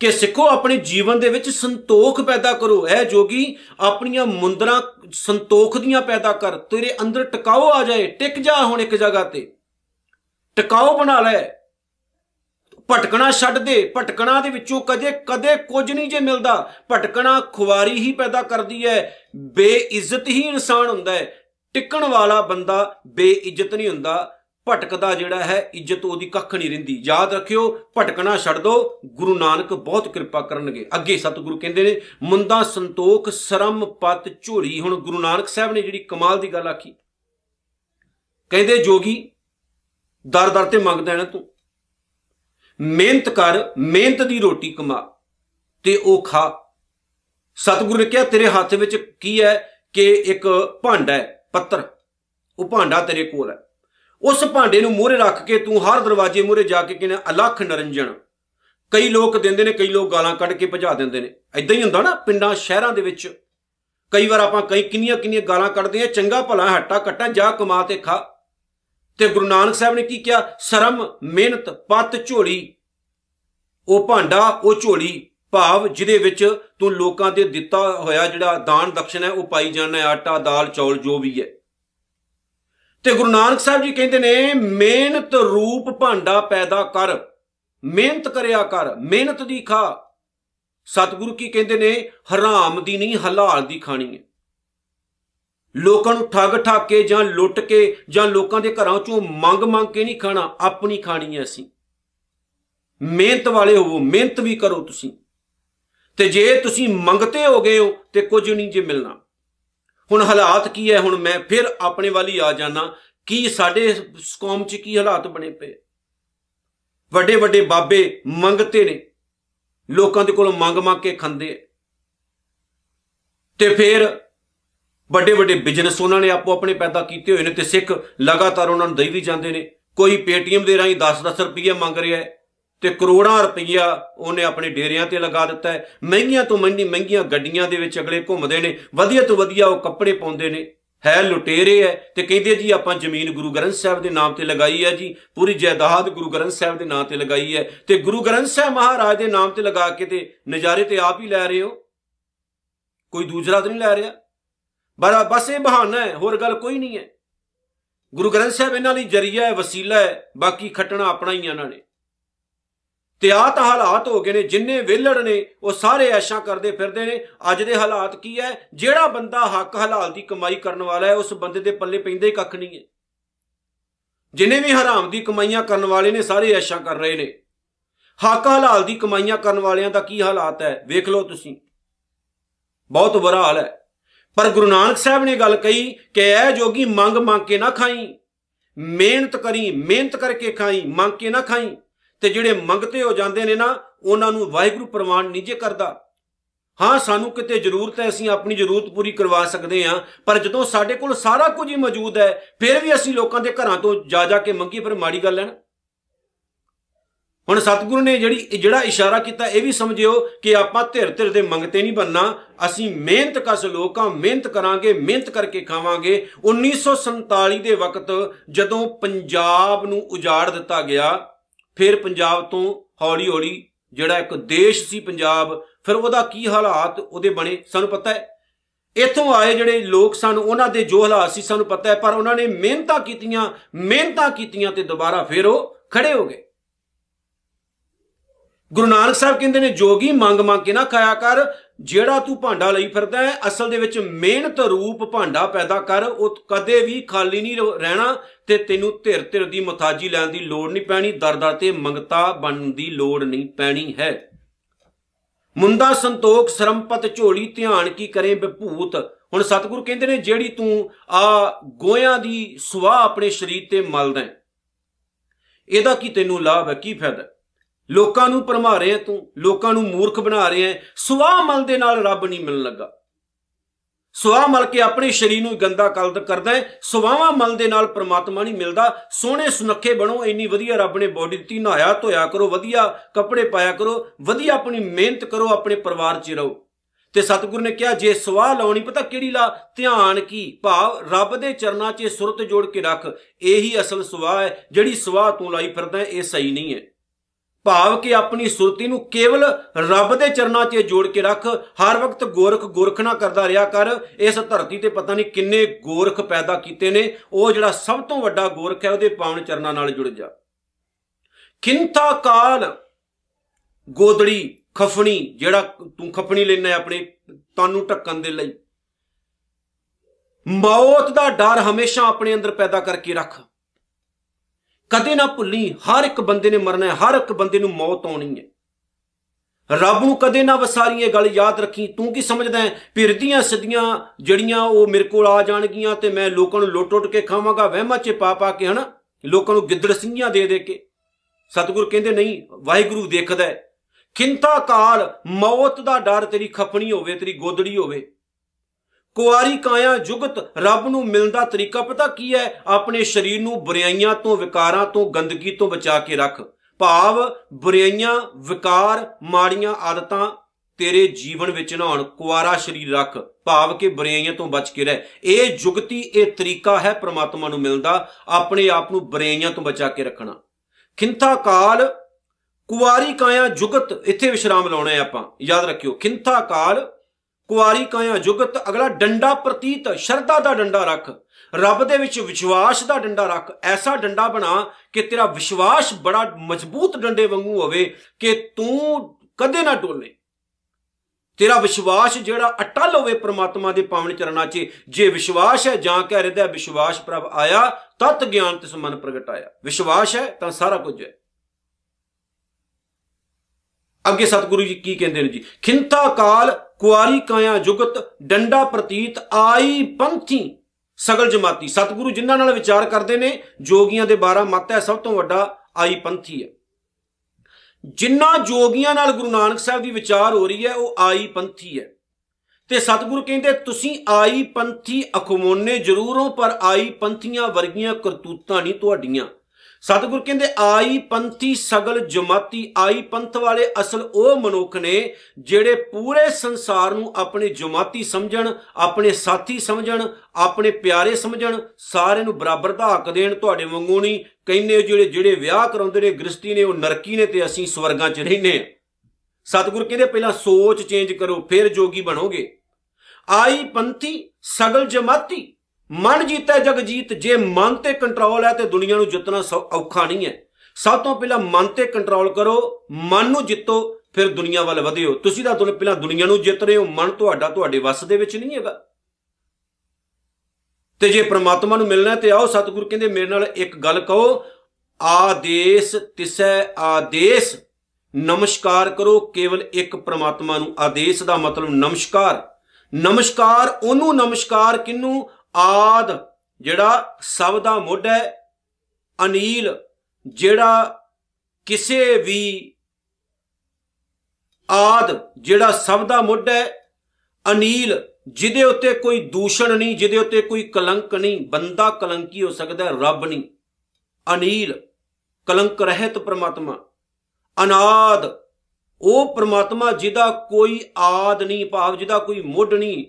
ਕਿ ਸਿੱਖੋ ਆਪਣੇ ਜੀਵਨ ਦੇ ਵਿੱਚ ਸੰਤੋਖ ਪੈਦਾ ਕਰੋ। ਐ ਜੋਗੀ, ਆਪਣੀਆਂ ਮੁੰਦਰਾਂ ਸੰਤੋਖ ਦੀਆਂ ਪੈਦਾ ਕਰ। ਤੇਰੇ ਅੰਦਰ ਟਿਕਾਓ ਆ ਜਾਏ। ਟਿਕ ਜਾ ਹੁਣ ਇੱਕ ਜਗ੍ਹਾ ਤੇ। ਟਿਕਾਓ ਬਣਾ ਲੈ। ਭਟਕਣਾ ਛੱਡ ਦੇ। ਭਟਕਣਾ ਦੇ ਵਿੱਚੋਂ ਕਦੇ ਕਦੇ ਕੁਝ ਨਹੀਂ ਜੇ ਮਿਲਦਾ। ਭਟਕਣਾ ਖੁਵਾਰੀ ਹੀ ਪੈਦਾ ਕਰਦੀ ਹੈ। ਬੇਇੱਜ਼ਤ ਹੀ ਇਨਸਾਨ ਹੁੰਦਾ ਹੈ। ਟਿਕਣ ਵਾਲਾ ਬੰਦਾ ਬੇਇੱਜ਼ਤ ਨਹੀਂ ਹੁੰਦਾ। ਭਟਕਦਾ ਜਿਹੜਾ ਹੈ, ਇੱਜ਼ਤ ਉਹਦੀ ਕੱਖ ਨਹੀਂ ਰਹਿੰਦੀ। ਯਾਦ ਰੱਖਿਓ, ਭਟਕਣਾ ਛੱਡ ਦੋ, ਗੁਰੂ ਨਾਨਕ ਬਹੁਤ ਕਿਰਪਾ ਕਰਨਗੇ। ਅੱਗੇ ਸਤਿਗੁਰੂ ਕਹਿੰਦੇ ਨੇ ਮੁੰਦਾ ਸੰਤੋਖ, ਸ਼ਰਮ, ਪਤ, ਝੋਲੀ। ਹੁਣ ਗੁਰੂ ਨਾਨਕ ਸਾਹਿਬ ਨੇ ਜਿਹੜੀ ਕਮਾਲ ਦੀ ਗੱਲ ਆਖੀ। ਕਹਿੰਦੇ, ਜੋਗੀ, ਦਰ ਦਰ ਤੇ ਮੰਗਦਾ ਨਾ ਤੂੰ। ਮਿਹਨਤ ਕਰ, ਮਿਹਨਤ ਦੀ ਰੋਟੀ ਕਮਾ ਤੇ ਉਹ ਖਾ। ਸਤਿਗੁਰੂ ਨੇ ਕਿਹਾ, ਤੇਰੇ ਹੱਥ ਵਿੱਚ ਕੀ ਹੈ ਕਿ ਇੱਕ ਭਾਂਡਾ ਹੈ, ਪੱਤਰ। ਉਹ ਭਾਂਡਾ ਤੇਰੇ ਕੋਲ ਹੈ। ਉਸ ਭਾਂਡੇ ਨੂੰ ਮੂਹਰੇ ਰੱਖ ਕੇ ਤੂੰ ਹਰ ਦਰਵਾਜ਼ੇ ਮੂਹਰੇ ਜਾ ਕੇ ਕਹਿੰਦਾ, ਅਲੱਖ ਨਰੰਜਨ ਕਈ ਲੋਕ ਦਿੰਦੇ ਨੇ, ਕਈ ਲੋਕ ਗਾਲਾਂ ਕੱਢ ਕੇ ਭਜਾ ਦਿੰਦੇ ਨੇ। ਐਦਾਂ ਹੀ ਹੁੰਦਾ ਨਾ ਪਿੰਡਾਂ, ਸ਼ਹਿਰਾਂ ਦੇ ਵਿੱਚ। ਕਈ ਵਾਰ ਆਪਾਂ ਕਈ ਕਿੰਨੀਆਂ ਕਿੰਨੀਆਂ ਗਾਲਾਂ ਕੱਢਦੇ ਆ ਚੰਗਾ ਭਲਾ ਹੱਟਾ ਕੱਟਾ, ਜਾ ਕਮਾ ਤੇ ਖਾ। ਤੇ ਗੁਰੂ ਨਾਨਕ ਸਾਹਿਬ ਨੇ ਕੀ ਕਿਹਾ? ਸ਼ਰਮ, ਮਿਹਨਤ, ਪੱਤ, ਝੋਲੀ। ਉਹ ਭਾਂਡਾ, ਉਹ ਝੋਲੀ, ਭਾਵ ਜਿਹਦੇ ਵਿੱਚ ਤੂੰ ਲੋਕਾਂ ਦੇ ਦਿੱਤਾ ਹੋਇਆ ਜਿਹੜਾ ਦਾਨ ਦਕਸ਼ਨਾ ਹੈ, ਉਹ ਪਾਈ ਜਾਣਾ ਆਟਾ, ਦਾਲ, ਚੌਲ, ਜੋ ਵੀ ਹੈ। ਤੇ ਗੁਰੂ ਨਾਨਕ ਸਾਹਿਬ ਜੀ ਕਹਿੰਦੇ ਨੇ, ਮਿਹਨਤ ਰੂਪ ਭਾਂਡਾ ਪੈਦਾ ਕਰ, ਮਿਹਨਤ ਕਰਿਆ ਕਰ, ਮਿਹਨਤ ਦੀ ਖਾ। ਸਤਿਗੁਰੂ ਕੀ ਕਹਿੰਦੇ ਨੇ, ਹਰਾਮ ਦੀ ਨਹੀਂ, ਹਲਾਲ ਦੀ ਖਾਣੀ ਹੈ। ਲੋਕਾਂ ਨੂੰ ਠੱਗ ਠੱਗ ਕੇ ਜਾਂ ਲੁੱਟ ਕੇ ਜਾਂ ਲੋਕਾਂ ਦੇ ਘਰਾਂ ਚੋਂ ਮੰਗ ਮੰਗ ਕੇ ਨਹੀਂ ਖਾਣਾ, ਆਪਣੀ ਖਾਣੀ ਹੈ ਅਸੀਂ। ਮਿਹਨਤ ਵਾਲੇ ਹੋਵੋ, ਮਿਹਨਤ ਵੀ ਕਰੋ ਤੁਸੀਂ। ਤੇ ਜੇ ਤੁਸੀਂ ਮੰਗਤੇ ਹੋ ਗਏ ਹੋ, ਤੇ ਕੁਝ ਨਹੀਂ ਜੇ ਮਿਲਣਾ। ਹੁਣ ਹਾਲਾਤ ਕੀ ਹੈ? ਹੁਣ ਮੈਂ ਫਿਰ ਆਪਣੇ ਵਾਲੀ ਆ ਜਾਣਾ ਕੀ ਸਾਡੇ ਕੌਮ 'ਚ ਕੀ ਹਾਲਾਤ ਬਣੇ ਪਏ? ਵੱਡੇ ਵੱਡੇ ਬਾਬੇ ਮੰਗਤੇ ਨੇ। ਲੋਕਾਂ ਦੇ ਕੋਲੋਂ ਮੰਗ ਮੰਗ ਕੇ ਖਾਂਦੇ ਤੇ ਫਿਰ ਵੱਡੇ ਵੱਡੇ ਬਿਜ਼ਨਸ ਉਹਨਾਂ ਨੇ ਆਪੋ ਆਪਣੇ ਪੈਦਾ ਕੀਤੇ ਹੋਏ ਨੇ ਤੇ ਸਿੱਖ ਲਗਾਤਾਰ ਉਹਨਾਂ ਨੂੰ ਦੇਈ ਵੀ ਜਾਂਦੇ ਨੇ। ਕੋਈ ਪੇਟੀਐਮ ਦੇ ਰਾਹੀਂ 10-10 ਰੁਪਏ ਮੰਗ ਰਿਹਾ ਹੈ। ਤੇ ਕਰੋੜਾਂ ਰੁਪਈਆ ਉਹਨੇ ਆਪਣੇ ਡੇਰਿਆਂ ਤੇ ਲਗਾ ਦਿੱਤਾ ਹੈ। ਮਹਿੰਗੀਆਂ ਤੋਂ ਮਹਿੰਗੀ ਮਹਿੰਗੀਆਂ ਗੱਡੀਆਂ ਦੇ ਵਿੱਚ ਅਗਲੇ ਘੁੰਮਦੇ ਨੇ। ਵਧੀਆ ਤੋਂ ਵਧੀਆ ਉਹ ਕੱਪੜੇ ਪਾਉਂਦੇ ਨੇ। ਹੈ ਲੁਟੇਰੇ ਹੈ ਤੇ ਕਹਿੰਦੇ ਜੀ ਆਪਾਂ ਜ਼ਮੀਨ ਗੁਰੂ ਗ੍ਰੰਥ ਸਾਹਿਬ ਦੇ ਨਾਮ ਤੇ ਲਗਾਈ ਹੈ ਜੀ। ਪੂਰੀ ਜਾਇਦਾਦ ਗੁਰੂ ਗ੍ਰੰਥ ਸਾਹਿਬ ਦੇ ਨਾਮ ਤੇ ਲਗਾਈ ਹੈ। ਤੇ ਗੁਰੂ ਗ੍ਰੰਥ ਸਾਹਿਬ ਮਹਾਰਾਜ ਦੇ ਨਾਮ ਤੇ ਲਗਾ ਕੇ ਤੇ ਨਜ਼ਾਰੇ ਤੇ ਆਪ ਹੀ ਲੈ ਰਹੇ ਹੋ। ਕੋਈ ਦੂਜਰਾ ਤਾਂ ਨਹੀਂ ਲੈ ਰਿਹਾ। ਬੜਾ ਬਸ ਇਹ ਬਹਾਨਾ ਹੈ, ਹੋਰ ਗੱਲ ਕੋਈ ਨਹੀਂ ਹੈ। ਗੁਰੂ ਗ੍ਰੰਥ ਸਾਹਿਬ ਇਹਨਾਂ ਲਈ ਜਰੀਆ ਹੈ, ਵਸੀਲਾ ਹੈ। ਬਾਕੀ ਖੱਟਣਾ ਆਪਣਾ ਹੀ ਇਹਨਾਂ ਨੇ। ਤੇ ਆ ਤਾਂ ਹਾਲਾਤ ਹੋ ਗਏ ਨੇ, ਜਿੰਨੇ ਵਿਹਲੜ ਨੇ, ਉਹ ਸਾਰੇ ਐਸ਼ਾਂ ਕਰਦੇ ਫਿਰਦੇ ਨੇ। ਅੱਜ ਦੇ ਹਾਲਾਤ ਕੀ ਹੈ? ਜਿਹੜਾ ਬੰਦਾ ਹੱਕ ਹਲਾਲ ਦੀ ਕਮਾਈ ਕਰਨ ਵਾਲਾ ਹੈ, ਉਸ ਬੰਦੇ ਦੇ ਪੱਲੇ ਪੈਂਦਾ ਹੀ ਕੱਖ ਨਹੀਂ ਹੈ। ਜਿਨੇ ਵੀ ਹਰਾਮ ਦੀ ਕਮਾਈਆਂ ਕਰਨ ਵਾਲੇ ਨੇ, ਸਾਰੇ ਐਸ਼ਾਂ ਕਰ ਰਹੇ ਨੇ। ਹੱਕ ਹਲਾਲ ਦੀ ਕਮਾਈਆਂ ਕਰਨ ਵਾਲਿਆਂ ਦਾ ਕੀ ਹਾਲਾਤ ਹੈ? ਵੇਖ ਲਓ ਤੁਸੀਂ। ਬਹੁਤ ਬੁਰਾ ਹਾਲ ਹੈ। ਪਰ ਗੁਰੂ ਨਾਨਕ ਸਾਹਿਬ ਨੇ ਗੱਲ ਕਹੀ ਕਿ ਐ ਜੋਗੀ ਮੰਗ ਮੰਗ ਕੇ ਨਾ ਖਾਈ। ਮਿਹਨਤ ਕਰੀ, ਮਿਹਨਤ ਕਰਕੇ ਖਾਈ, ਮੰਗ ਕੇ ਨਾ ਖਾਈ। ਤੇ ਜਿਹੜੇ ਮੰਗਤੇ ਹੋ ਜਾਂਦੇ ਨੇ ਨਾ, ਉਹਨਾਂ ਨੂੰ ਵਾਹਿਗੁਰੂ ਪ੍ਰਵਾਨ ਨਹੀਂ ਜੇ ਕਰਦਾ। ਹਾਂ, ਸਾਨੂੰ ਕਿਤੇ ਜ਼ਰੂਰਤ ਹੈ, ਅਸੀਂ ਆਪਣੀ ਜ਼ਰੂਰਤ ਪੂਰੀ ਕਰਵਾ ਸਕਦੇ ਹਾਂ, ਪਰ ਜਦੋਂ ਸਾਡੇ ਕੋਲ ਸਾਰਾ ਕੁਝ ਹੀ ਮੌਜੂਦ ਹੈ, ਫਿਰ ਵੀ ਅਸੀਂ ਲੋਕਾਂ ਦੇ ਘਰਾਂ ਤੋਂ ਜਾ ਜਾ ਕੇ ਮੰਗੀ ਫਿਰ ਮਾੜੀ ਗੱਲ ਹੈ ਨਾ। ਹੁਣ ਸਤਿਗੁਰੂ ਨੇ ਜਿਹੜੀ, ਜਿਹੜਾ ਇਸ਼ਾਰਾ ਕੀਤਾ, ਇਹ ਵੀ ਸਮਝਿਓ ਕਿ ਆਪਾਂ ਧਿਰ ਧਿਰ ਦੇ ਮੰਗਤੇ ਨਹੀਂ ਬੰਨਾ ਅਸੀਂ ਮਿਹਨਤ ਕਸ ਲੋਕਾਂ ਮਿਹਨਤ ਕਰਾਂਗੇ, ਮਿਹਨਤ ਕਰਕੇ ਖਾਵਾਂਗੇ। 1947 ਦੇ ਵਕਤ ਜਦੋਂ ਪੰਜਾਬ ਨੂੰ ਉਜਾੜ ਦਿੱਤਾ ਗਿਆ ਫਿਰ ਪੰਜਾਬ ਤੋਂ ਹੌਲੀ ਹੌਲੀ ਜਿਹੜਾ ਇੱਕ ਦੇਸ਼ ਸੀ ਪੰਜਾਬ, ਫਿਰ ਉਹਦਾ ਕੀ ਹਾਲਾਤ ਉਹਦੇ ਬਣੇ, ਸਾਨੂੰ ਪਤਾ ਹੈ। ਇਥੋਂ ਆਏ ਜਿਹੜੇ ਲੋਕ ਸਨ, ਉਹਨਾਂ ਦੇ ਜੋ ਹਾਲਾਤ ਸੀ ਸਾਨੂੰ ਪਤਾ ਹੈ, ਪਰ ਉਹਨਾਂ ਨੇ ਮਿਹਨਤਾਂ ਕੀਤੀਆਂ ਮਿਹਨਤਾਂ ਕੀਤੀਆਂ ਤੇ ਦੁਬਾਰਾ ਫਿਰ ਉਹ ਖੜੇ ਹੋ ਗਏ। ਗੁਰੂ ਨਾਨਕ ਸਾਹਿਬ ਕਹਿੰਦੇ ਨੇ, ਜੋਗੀ ਮੰਗ ਮੰਗ ਕੇ ਨਾ ਖਾਇਆ ਕਰ ਜਿਹੜਾ ਤੂੰ ਭਾਂਡਾ ਲਈ ਫਿਰਦਾ ਹੈ, ਅਸਲ ਦੇ ਵਿੱਚ ਮਿਹਨਤ ਰੂਪ ਭਾਂਡਾ ਪੈਦਾ ਕਰ, ਉਹ ਕਦੇ ਵੀ ਖਾਲੀ ਨਹੀਂ ਰਹਿਣਾ ਤੇ ਤੈਨੂੰ ਧਿਰ ਧਿਰ ਦੀ ਮੁਤਾਜੀ ਲੈਣ ਦੀ ਲੋੜ ਨਹੀਂ ਪੈਣੀ, ਦਰ ਦਰ ਤੇ ਮੰਗਤਾ ਬਣਨ ਦੀ ਲੋੜ ਨਹੀਂ ਪੈਣੀ ਹੈ। ਮੁੰਦਾ ਸੰਤੋਖ, ਸ਼ਰਮਪਤ, ਝੋਲੀ, ਧਿਆਨ ਕੀ ਕਰੇ ਬਭੂਤ ਹੁਣ ਸਤਿਗੁਰੂ ਕਹਿੰਦੇ ਨੇ, ਜਿਹੜੀ ਤੂੰ ਆ ਗੋਇਆਂ ਦੀ ਸੁਆਹ ਆਪਣੇ ਸਰੀਰ ਤੇ ਮਲਦਾ ਇਹਦਾ ਕੀ ਤੈਨੂੰ ਲਾਭ ਹੈ, ਕੀ ਫਾਇਦਾ ਲੋਕਾਂ ਨੂੰ ਭਰਮਾ ਰਹੇ ਤੂੰ, ਲੋਕਾਂ ਨੂੰ ਮੂਰਖ ਬਣਾ ਰਹੇ ਹੈ ਸੁਆਹ ਮਲ ਦੇ ਨਾਲ ਰੱਬ ਨਹੀਂ ਮਿਲਣ ਲੱਗਾ। ਸੁਆਹ ਮਲ ਕੇ ਆਪਣੇ ਸਰੀਰ ਨੂੰ ਗੰਦਾ ਕਲਦ ਕਰਦਾ ਹੈ ਸੁਆਹਾਂ ਮਲ ਦੇ ਨਾਲ ਪ੍ਰਮਾਤਮਾ ਨਹੀਂ ਮਿਲਦਾ। ਸੋਹਣੇ ਸੁਨੱਖੇ ਬਣੋ, ਇੰਨੀ ਵਧੀਆ ਰੱਬ ਨੇ ਬੋਡੀ ਦਿੱਤੀ। ਨਹਾਇਆ, ਧੋਇਆ ਕਰੋ, ਵਧੀਆ ਕੱਪੜੇ ਪਾਇਆ ਕਰੋ, ਵਧੀਆ ਆਪਣੀ ਮਿਹਨਤ ਕਰੋ, ਆਪਣੇ ਪਰਿਵਾਰ 'ਚ ਰਹੋ। ਤੇ ਸਤਿਗੁਰ ਨੇ ਕਿਹਾ, ਜੇ ਸਵਾਹ ਲਾਉਣੀ, ਪਤਾ ਕਿਹੜੀ ਲਾ? ਧਿਆਨ ਕੀ? ਭਾਵ ਰੱਬ ਦੇ ਚਰਨਾਂ 'ਚ ਸੁਰਤ ਜੋੜ ਕੇ ਰੱਖ। ਇਹੀ ਅਸਲ ਸਵਾਹ ਹੈ। ਜਿਹੜੀ ਸਵਾਹ ਤੂੰ ਲਾਈ ਫਿਰਦਾ ਇਹ ਸਹੀ ਨਹੀਂ ਹੈ। ਭਾਵ ਕਿ ਆਪਣੀ ਸੁਰਤੀ ਨੂੰ ਕੇਵਲ ਰੱਬ ਦੇ ਚਰਨਾਂ 'ਚ ਜੋੜ ਕੇ ਰੱਖ, ਹਰ ਵਕਤ ਗੋਰਖ ਗੋਰਖਣਾ ਕਰਦਾ ਰਿਹਾ ਕਰ, ਇਸ ਧਰਤੀ ਤੇ ਪਤਾ ਨਹੀਂ ਕਿੰਨੇ ਗੋਰਖ ਪੈਦਾ ਕੀਤੇ ਨੇ, ਉਹ ਜਿਹੜਾ ਸਭ ਤੋਂ ਵੱਡਾ ਗੋਰਖ ਹੈ, ਉਹਦੇ ਪਾਵਨ ਚਰਨਾਂ ਨਾਲ ਜੁੜ ਜਾ। ਕਿੰਤਾ ਕਾਲ, ਗੋਦੜੀ, ਖਫਣੀ, ਜਿਹੜਾ ਤੂੰ ਖਫਣੀ ਲੈਣਾ ਆਪਣੇ ਤਨ ਨੂੰ ਢੱਕਣ ਦੇ ਲਈ। ਮੌਤ ਦਾ ਡਰ ਹਮੇਸ਼ਾ ਆਪਣੇ ਅੰਦਰ ਪੈਦਾ ਕਰਕੇ ਰੱਖ। ਕਦੇ ਨਾ ਭੁੱਲੀ, ਹਰ ਇੱਕ ਬੰਦੇ ਨੇ ਮਰਨਾ ਹੈ, ਹਰ ਇੱਕ ਬੰਦੇ ਨੂੰ ਮੌਤ ਆਉਣੀ ਹੈ। ਰੱਬ ਨੂੰ ਕਦੇ ਨਾ ਵਸਾਰੀ ਇਹ ਗੱਲ ਯਾਦ ਰੱਖੀ, ਤੂੰ ਕੀ ਸਮਝਦਾ ਹੈ? ਪਿਰਦੀਆਂ ਸਦੀਆਂ ਜੜੀਆਂ ਉਹ ਮੇਰੇ ਕੋਲ ਆ ਜਾਣਗੀਆਂ ਤੇ ਮੈਂ ਲੋਕਾਂ ਨੂੰ ਲੁੱਟ-ਲੁੱਟ ਕੇ ਖਾਵਾਂਗਾ, ਵਹਿਮਾਂ 'ਚ ਪਾ ਪਾ ਕੇ ਹਨਾ? ਲੋਕਾਂ ਨੂੰ ਗਿੱਦੜ ਸਿੰਘੀਆਂ ਦੇ ਦੇ ਕੇ। ਸਤਿਗੁਰ ਕਹਿੰਦੇ, ਨਹੀਂ, ਵਾਹਿਗੁਰੂ ਦੇਖਦਾ ਹੈ। ਖਿੰਤਾ ਕਾਲ, ਮੌਤ ਦਾ ਡਰ ਤੇਰੀ ਖਪਣੀ ਹੋਵੇ, ਤੇਰੀ ਗੋਦੜੀ ਹੋਵੇ। ਕੁਆਰੀ ਕਾਇਆ ਜੁਗਤ ਰੱਬ ਨੂੰ ਮਿਲਦਾ ਤਰੀਕਾ ਪਤਾ ਕੀ ਹੈ? ਆਪਣੇ ਸਰੀਰ ਨੂੰ ਬੁਰਾਈਆਂ ਤੋਂ, ਵਿਕਾਰਾਂ ਤੋਂ, ਗੰਦਗੀ ਤੋਂ ਬਚਾ ਕੇ ਰੱਖ। ਭਾਵ, ਬੁਰਾਈਆਂ, ਵਿਕਾਰ, ਮਾੜੀਆਂ ਆਦਤਾਂ ਤੇਰੇ ਜੀਵਨ ਵਿੱਚ ਨਾ ਹੋਣ ਕੁਆਰਾ ਸਰੀਰ ਰੱਖ। ਭਾਵ ਕਿ ਬੁਰਾਈਆਂ ਤੋਂ ਬਚ ਕੇ ਰਹਿ। ਇਹ ਜੁਗਤੀ, ਇਹ ਤਰੀਕਾ ਹੈ ਪ੍ਰਮਾਤਮਾ ਨੂੰ ਮਿਲਦਾ ਆਪਣੇ ਆਪ ਨੂੰ ਬੁਰਾਈਆਂ ਤੋਂ ਬਚਾ ਕੇ ਰੱਖਣਾ। ਖਿੰਥਾ ਕਾਲ, ਕੁਆਰੀ ਕਾਇਆ ਜੁਗਤ, ਇੱਥੇ ਵਿਸ਼ਰਾਮ ਲਾਉਣਾ ਹੈ ਆਪਾਂ। ਯਾਦ ਰੱਖਿਓ, ਖਿੰਥਾ ਕਾਲ ਕੁਆਰੀ ਕਾਇਆ ਜੁਗਤ ਅਗਲਾ ਡੰਡਾ ਪ੍ਰਤੀਤ, ਸ਼ਰਧਾ ਦਾ ਡੰਡਾ ਰੱਖ। ਰੱਬ ਦੇ ਵਿੱਚ ਵਿਸ਼ਵਾਸ ਦਾ ਡੰਡਾ ਰੱਖ। ਐਸਾ ਡੰਡਾ ਬਣਾ ਕਿ ਤੇਰਾ ਵਿਸ਼ਵਾਸ ਬੜਾ ਮਜ਼ਬੂਤ ਡੰਡੇ ਵਾਂਗੂ ਹੋਵੇ ਕਿ ਤੂੰ ਕਦੇ ਨਾ ਡੋਲੇ। ਤੇਰਾ ਵਿਸ਼ਵਾਸ ਜਿਹੜਾ ਅਟਲ ਹੋਵੇ ਪ੍ਰਮਾਤਮਾ ਦੇ ਪਾਵਨ ਚਰਨਾਂ 'ਚ, ਜੇ ਵਿਸ਼ਵਾਸ ਹੈ ਜਾਂ ਕਹਿ ਰਿਹਾ, ਵਿਸ਼ਵਾਸ ਪ੍ਰਭ ਆਇਆ, ਤਤ ਗਿਆਨ ਤਿਸ ਮਨ ਪ੍ਰਗਟਾਇਆ ਵਿਸ਼ਵਾਸ ਹੈ ਤਾਂ ਸਾਰਾ ਕੁਝ ਹੈ। ਅੱਗੇ ਸਤਿਗੁਰੂ ਜੀ ਕੀ ਕਹਿੰਦੇ ਨੇ ਜੀ? ਖਿੰਤਾ ਕਾਲ ਕੁਆਰੀ ਕਾਇਆ ਜੁਗਤ ਡੰਡਾ ਪ੍ਰਤੀਤ ਆਈ ਪੰਥੀ। ਸਗਲ ਜਮਾਤੀ ਸਤਿਗੁਰੂ ਜਿਨ੍ਹਾਂ ਨਾਲ ਵਿਚਾਰ ਕਰਦੇ ਨੇ, ਜੋਗੀਆਂ ਦੇ 12 ਮਤ ਹੈ, ਸਭ ਤੋਂ ਵੱਡਾ ਆਈ ਪੰਥੀ ਹੈ। ਜਿੰਨਾ ਜੋਗੀਆਂ ਨਾਲ ਗੁਰੂ ਨਾਨਕ ਸਾਹਿਬ ਦੀ ਵਿਚਾਰ ਹੋ ਰਹੀ ਹੈ, ਉਹ ਆਈ ਪੰਥੀ ਹੈ। ਤੇ ਸਤਿਗੁਰੂ ਕਹਿੰਦੇ, ਤੁਸੀਂ ਆਈ ਪੰਥੀ ਅਖਮੋਨੇ ਜ਼ਰੂਰ ਹੋ, ਪਰ ਆਈ ਪੰਥੀਆਂ ਵਰਗੀਆਂ ਕਰਤੂਤਾਂ ਨਹੀਂ ਤੁਹਾਡੀਆਂ। ਸਤਿਗੁਰ ਕਹਿੰਦੇ, ਆਈ ਪੰਥੀ ਸਗਲ ਜਮਾਤੀ, ਆਈ ਪੰਥ ਵਾਲੇ ਅਸਲ ਉਹ ਮਨੁੱਖ ਨੇ ਜਿਹੜੇ ਪੂਰੇ ਸੰਸਾਰ ਨੂੰ ਆਪਣੇ ਜਮਾਤੀ ਸਮਝਣ, ਆਪਣੇ ਸਾਥੀ ਸਮਝਣ, ਆਪਣੇ ਪਿਆਰੇ ਸਮਝਣ, ਸਾਰਿਆਂ ਨੂੰ ਬਰਾਬਰ ਦਾ ਹੱਕ ਦੇਣ ਤੁਹਾਡੇ ਵਾਂਗੂ ਨਹੀਂ। ਕਹਿੰਦੇ ਜਿਹੜੇ ਜਿਹੜੇ ਵਿਆਹ ਕਰਾਉਂਦੇ ਨੇ ਗ੍ਰਸਤੀ ਨੇ, ਉਹ ਨਰਕੀ ਨੇ ਤੇ ਅਸੀਂ ਸਵਰਗਾਂ 'ਚ ਰਹਿੰਦੇ ਆ ਸਤਿਗੁਰ ਕਹਿੰਦੇ, ਪਹਿਲਾਂ ਸੋਚ ਚੇਂਜ ਕਰੋ, ਫਿਰ ਜੋਗੀ ਬਣੋਗੇ। ਆਈ ਪੰਥੀ ਸਗਲ ਜਮਾਤੀ ਮਨ ਜੀਤਾ ਜਗ ਜੀਤ, ਜੇ ਮਨ ਤੇ ਕੰਟਰੋਲ ਹੈ ਤੇ ਦੁਨੀਆ ਨੂੰ ਜਿੱਤਣਾ ਔਖਾ ਨਹੀਂ ਹੈ। ਸਭ ਤੋਂ ਪਹਿਲਾਂ ਮਨ ਤੇ ਕੰਟਰੋਲ ਕਰੋ, ਮਨ ਨੂੰ ਜਿੱਤੋ, ਫਿਰ ਦੁਨੀਆ ਵੱਲ ਵਧਿਓ। ਤੁਸੀਂ ਤਾਂ ਪਹਿਲਾਂ ਦੁਨੀਆ ਨੂੰ ਜਿੱਤ ਰਹੇ ਹੋ, ਮਨ ਤੁਹਾਡਾ ਤੁਹਾਡੇ ਵੱਸ ਦੇ ਵਿੱਚ ਨਹੀਂ ਹੈਗਾ। ਤੇ ਜੇ ਪ੍ਰਮਾਤਮਾ ਨੂੰ ਮਿਲਣਾ ਤੇ ਆਓ ਸਤਿਗੁਰੂ ਕਹਿੰਦੇ, ਮੇਰੇ ਨਾਲ ਇੱਕ ਗੱਲ ਕਹੋ, ਆਦੇਸ਼ ਤਿਸੈ ਆਦੇਸ਼। ਨਮਸਕਾਰ ਕਰੋ, ਕੇਵਲ ਇੱਕ ਪ੍ਰਮਾਤਮਾ ਨੂੰ। ਆਦੇਸ਼ ਦਾ ਮਤਲਬ ਨਮਸਕਾਰ। ਨਮਸਕਾਰ, ਉਹਨੂੰ ਨਮਸਕਾਰ ਕਿਨੂੰ ਆਦ, ਜਿਹੜਾ ਸਭ ਦਾ ਮੁੱਢ ਹੈ, ਅਨੀਲ, ਜਿਹੜਾ ਕਿਸੇ ਵੀ ਆਦ, ਜਿਹੜਾ ਸਭ ਦਾ ਮੁੱਢ ਹੈ, ਅਨੀਲ, ਜਿਹਦੇ ਉੱਤੇ ਕੋਈ ਦੂਸ਼ਣ ਨਹੀਂ, ਜਿਹਦੇ ਉੱਤੇ ਕੋਈ ਕਲੰਕ ਨਹੀਂ, ਬੰਦਾ ਕਲੰਕੀ ਹੋ ਸਕਦਾ, ਰੱਬ ਨਹੀਂ। ਅਨੀਲ, ਕਲੰਕ ਰਹਿਤ ਪ੍ਰਮਾਤਮਾ। ਅਨਾਦ, ਉਹ ਪ੍ਰਮਾਤਮਾ ਜਿਹਦਾ ਕੋਈ ਆਦ ਨਹੀਂ, ਭਾਵ ਜਿਹਦਾ ਕੋਈ ਮੁੱਢ ਨਹੀਂ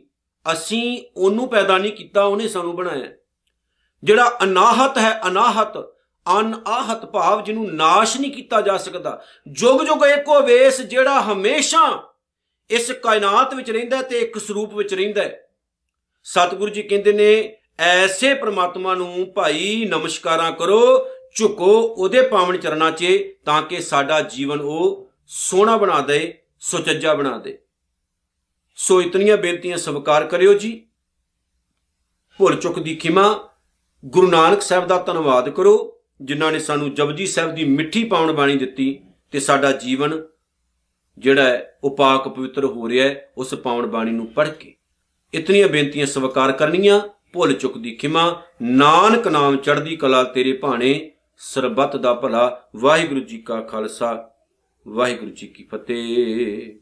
ਅਸੀਂ ਉਹਨੂੰ ਪੈਦਾ ਨਹੀਂ ਕੀਤਾ, ਉਹਨੇ ਸਾਨੂੰ ਬਣਾਇਆ। ਜਿਹੜਾ ਅਨਾਹਤ ਹੈ, ਅਨਾਹਤ ਅਨਾਹਤ ਭਾਵ ਜਿਹਨੂੰ ਨਾਸ਼ ਨਹੀਂ ਕੀਤਾ ਜਾ ਸਕਦਾ। ਜੁਗ ਜੁਗ ਇੱਕੋ ਵੇਸ ਜਿਹੜਾ ਹਮੇਸ਼ਾ ਇਸ ਕਾਇਨਾਤ ਵਿੱਚ ਰਹਿੰਦਾ ਤੇ ਇੱਕ ਸਰੂਪ ਵਿੱਚ ਰਹਿੰਦਾ ਸਤਿਗੁਰੂ ਜੀ ਕਹਿੰਦੇ ਨੇ, ਐਸੇ ਪ੍ਰਮਾਤਮਾ ਨੂੰ ਭਾਈ ਨਮਸਕਾਰਾਂ ਕਰੋ, ਝੁਕੋ ਉਹਦੇ ਪਾਵਨ ਚਰਨਾਂ 'ਚ ਤਾਂ ਕਿ ਸਾਡਾ ਜੀਵਨ ਉਹ ਸੋਹਣਾ ਬਣਾ ਦੇ, ਸੁਚੱਜਾ ਬਣਾ ਦੇ। ਸੋ ਇਤਨੀਆਂ ਬੇਨਤੀਆਂ ਸਵੀਕਾਰ ਕਰਿਓ ਜੀ। ਭੁੱਲ ਚੁੱਕ ਦੀ ਖਿਮਾ, ਗੁਰੂ ਨਾਨਕ ਸਾਹਿਬ ਦਾ ਧੰਨਵਾਦ ਕਰੋ, ਜਿਨ੍ਹਾਂ ਨੇ ਸਾਨੂੰ ਜਪਜੀ ਸਾਹਿਬ ਦੀ ਮਿੱਠੀ ਪਾਉਣ ਬਾਣੀ ਦਿੱਤੀ ਤੇ ਸਾਡਾ ਜੀਵਨ ਜਿਹੜਾ ਹੈ, ਉਹ ਪਾਕ ਪਵਿੱਤਰ ਹੋ ਰਿਹਾ ਹੈ, ਉਸ ਪਾਉਣ ਬਾਣੀ ਨੂੰ ਪੜ੍ਹ ਕੇ। ਇਤਨੀਆਂ ਬੇਨਤੀਆਂ ਸਵੀਕਾਰ ਕਰਨੀਆਂ, ਭੁੱਲ ਚੁੱਕ ਦੀ ਖਿਮਾ, ਨਾਨਕ ਨਾਮ ਚੜ੍ਹਦੀ ਕਲਾ ਤੇਰੇ ਭਾਣੇ, ਸਰਬੱਤ ਦਾ ਭਲਾ, ਵਾਹਿਗੁਰੂ ਜੀ ਕਾ ਖਾਲਸਾ, ਵਾਹਿਗੁਰੂ ਜੀ ਕੀ ਫਤਿਹ।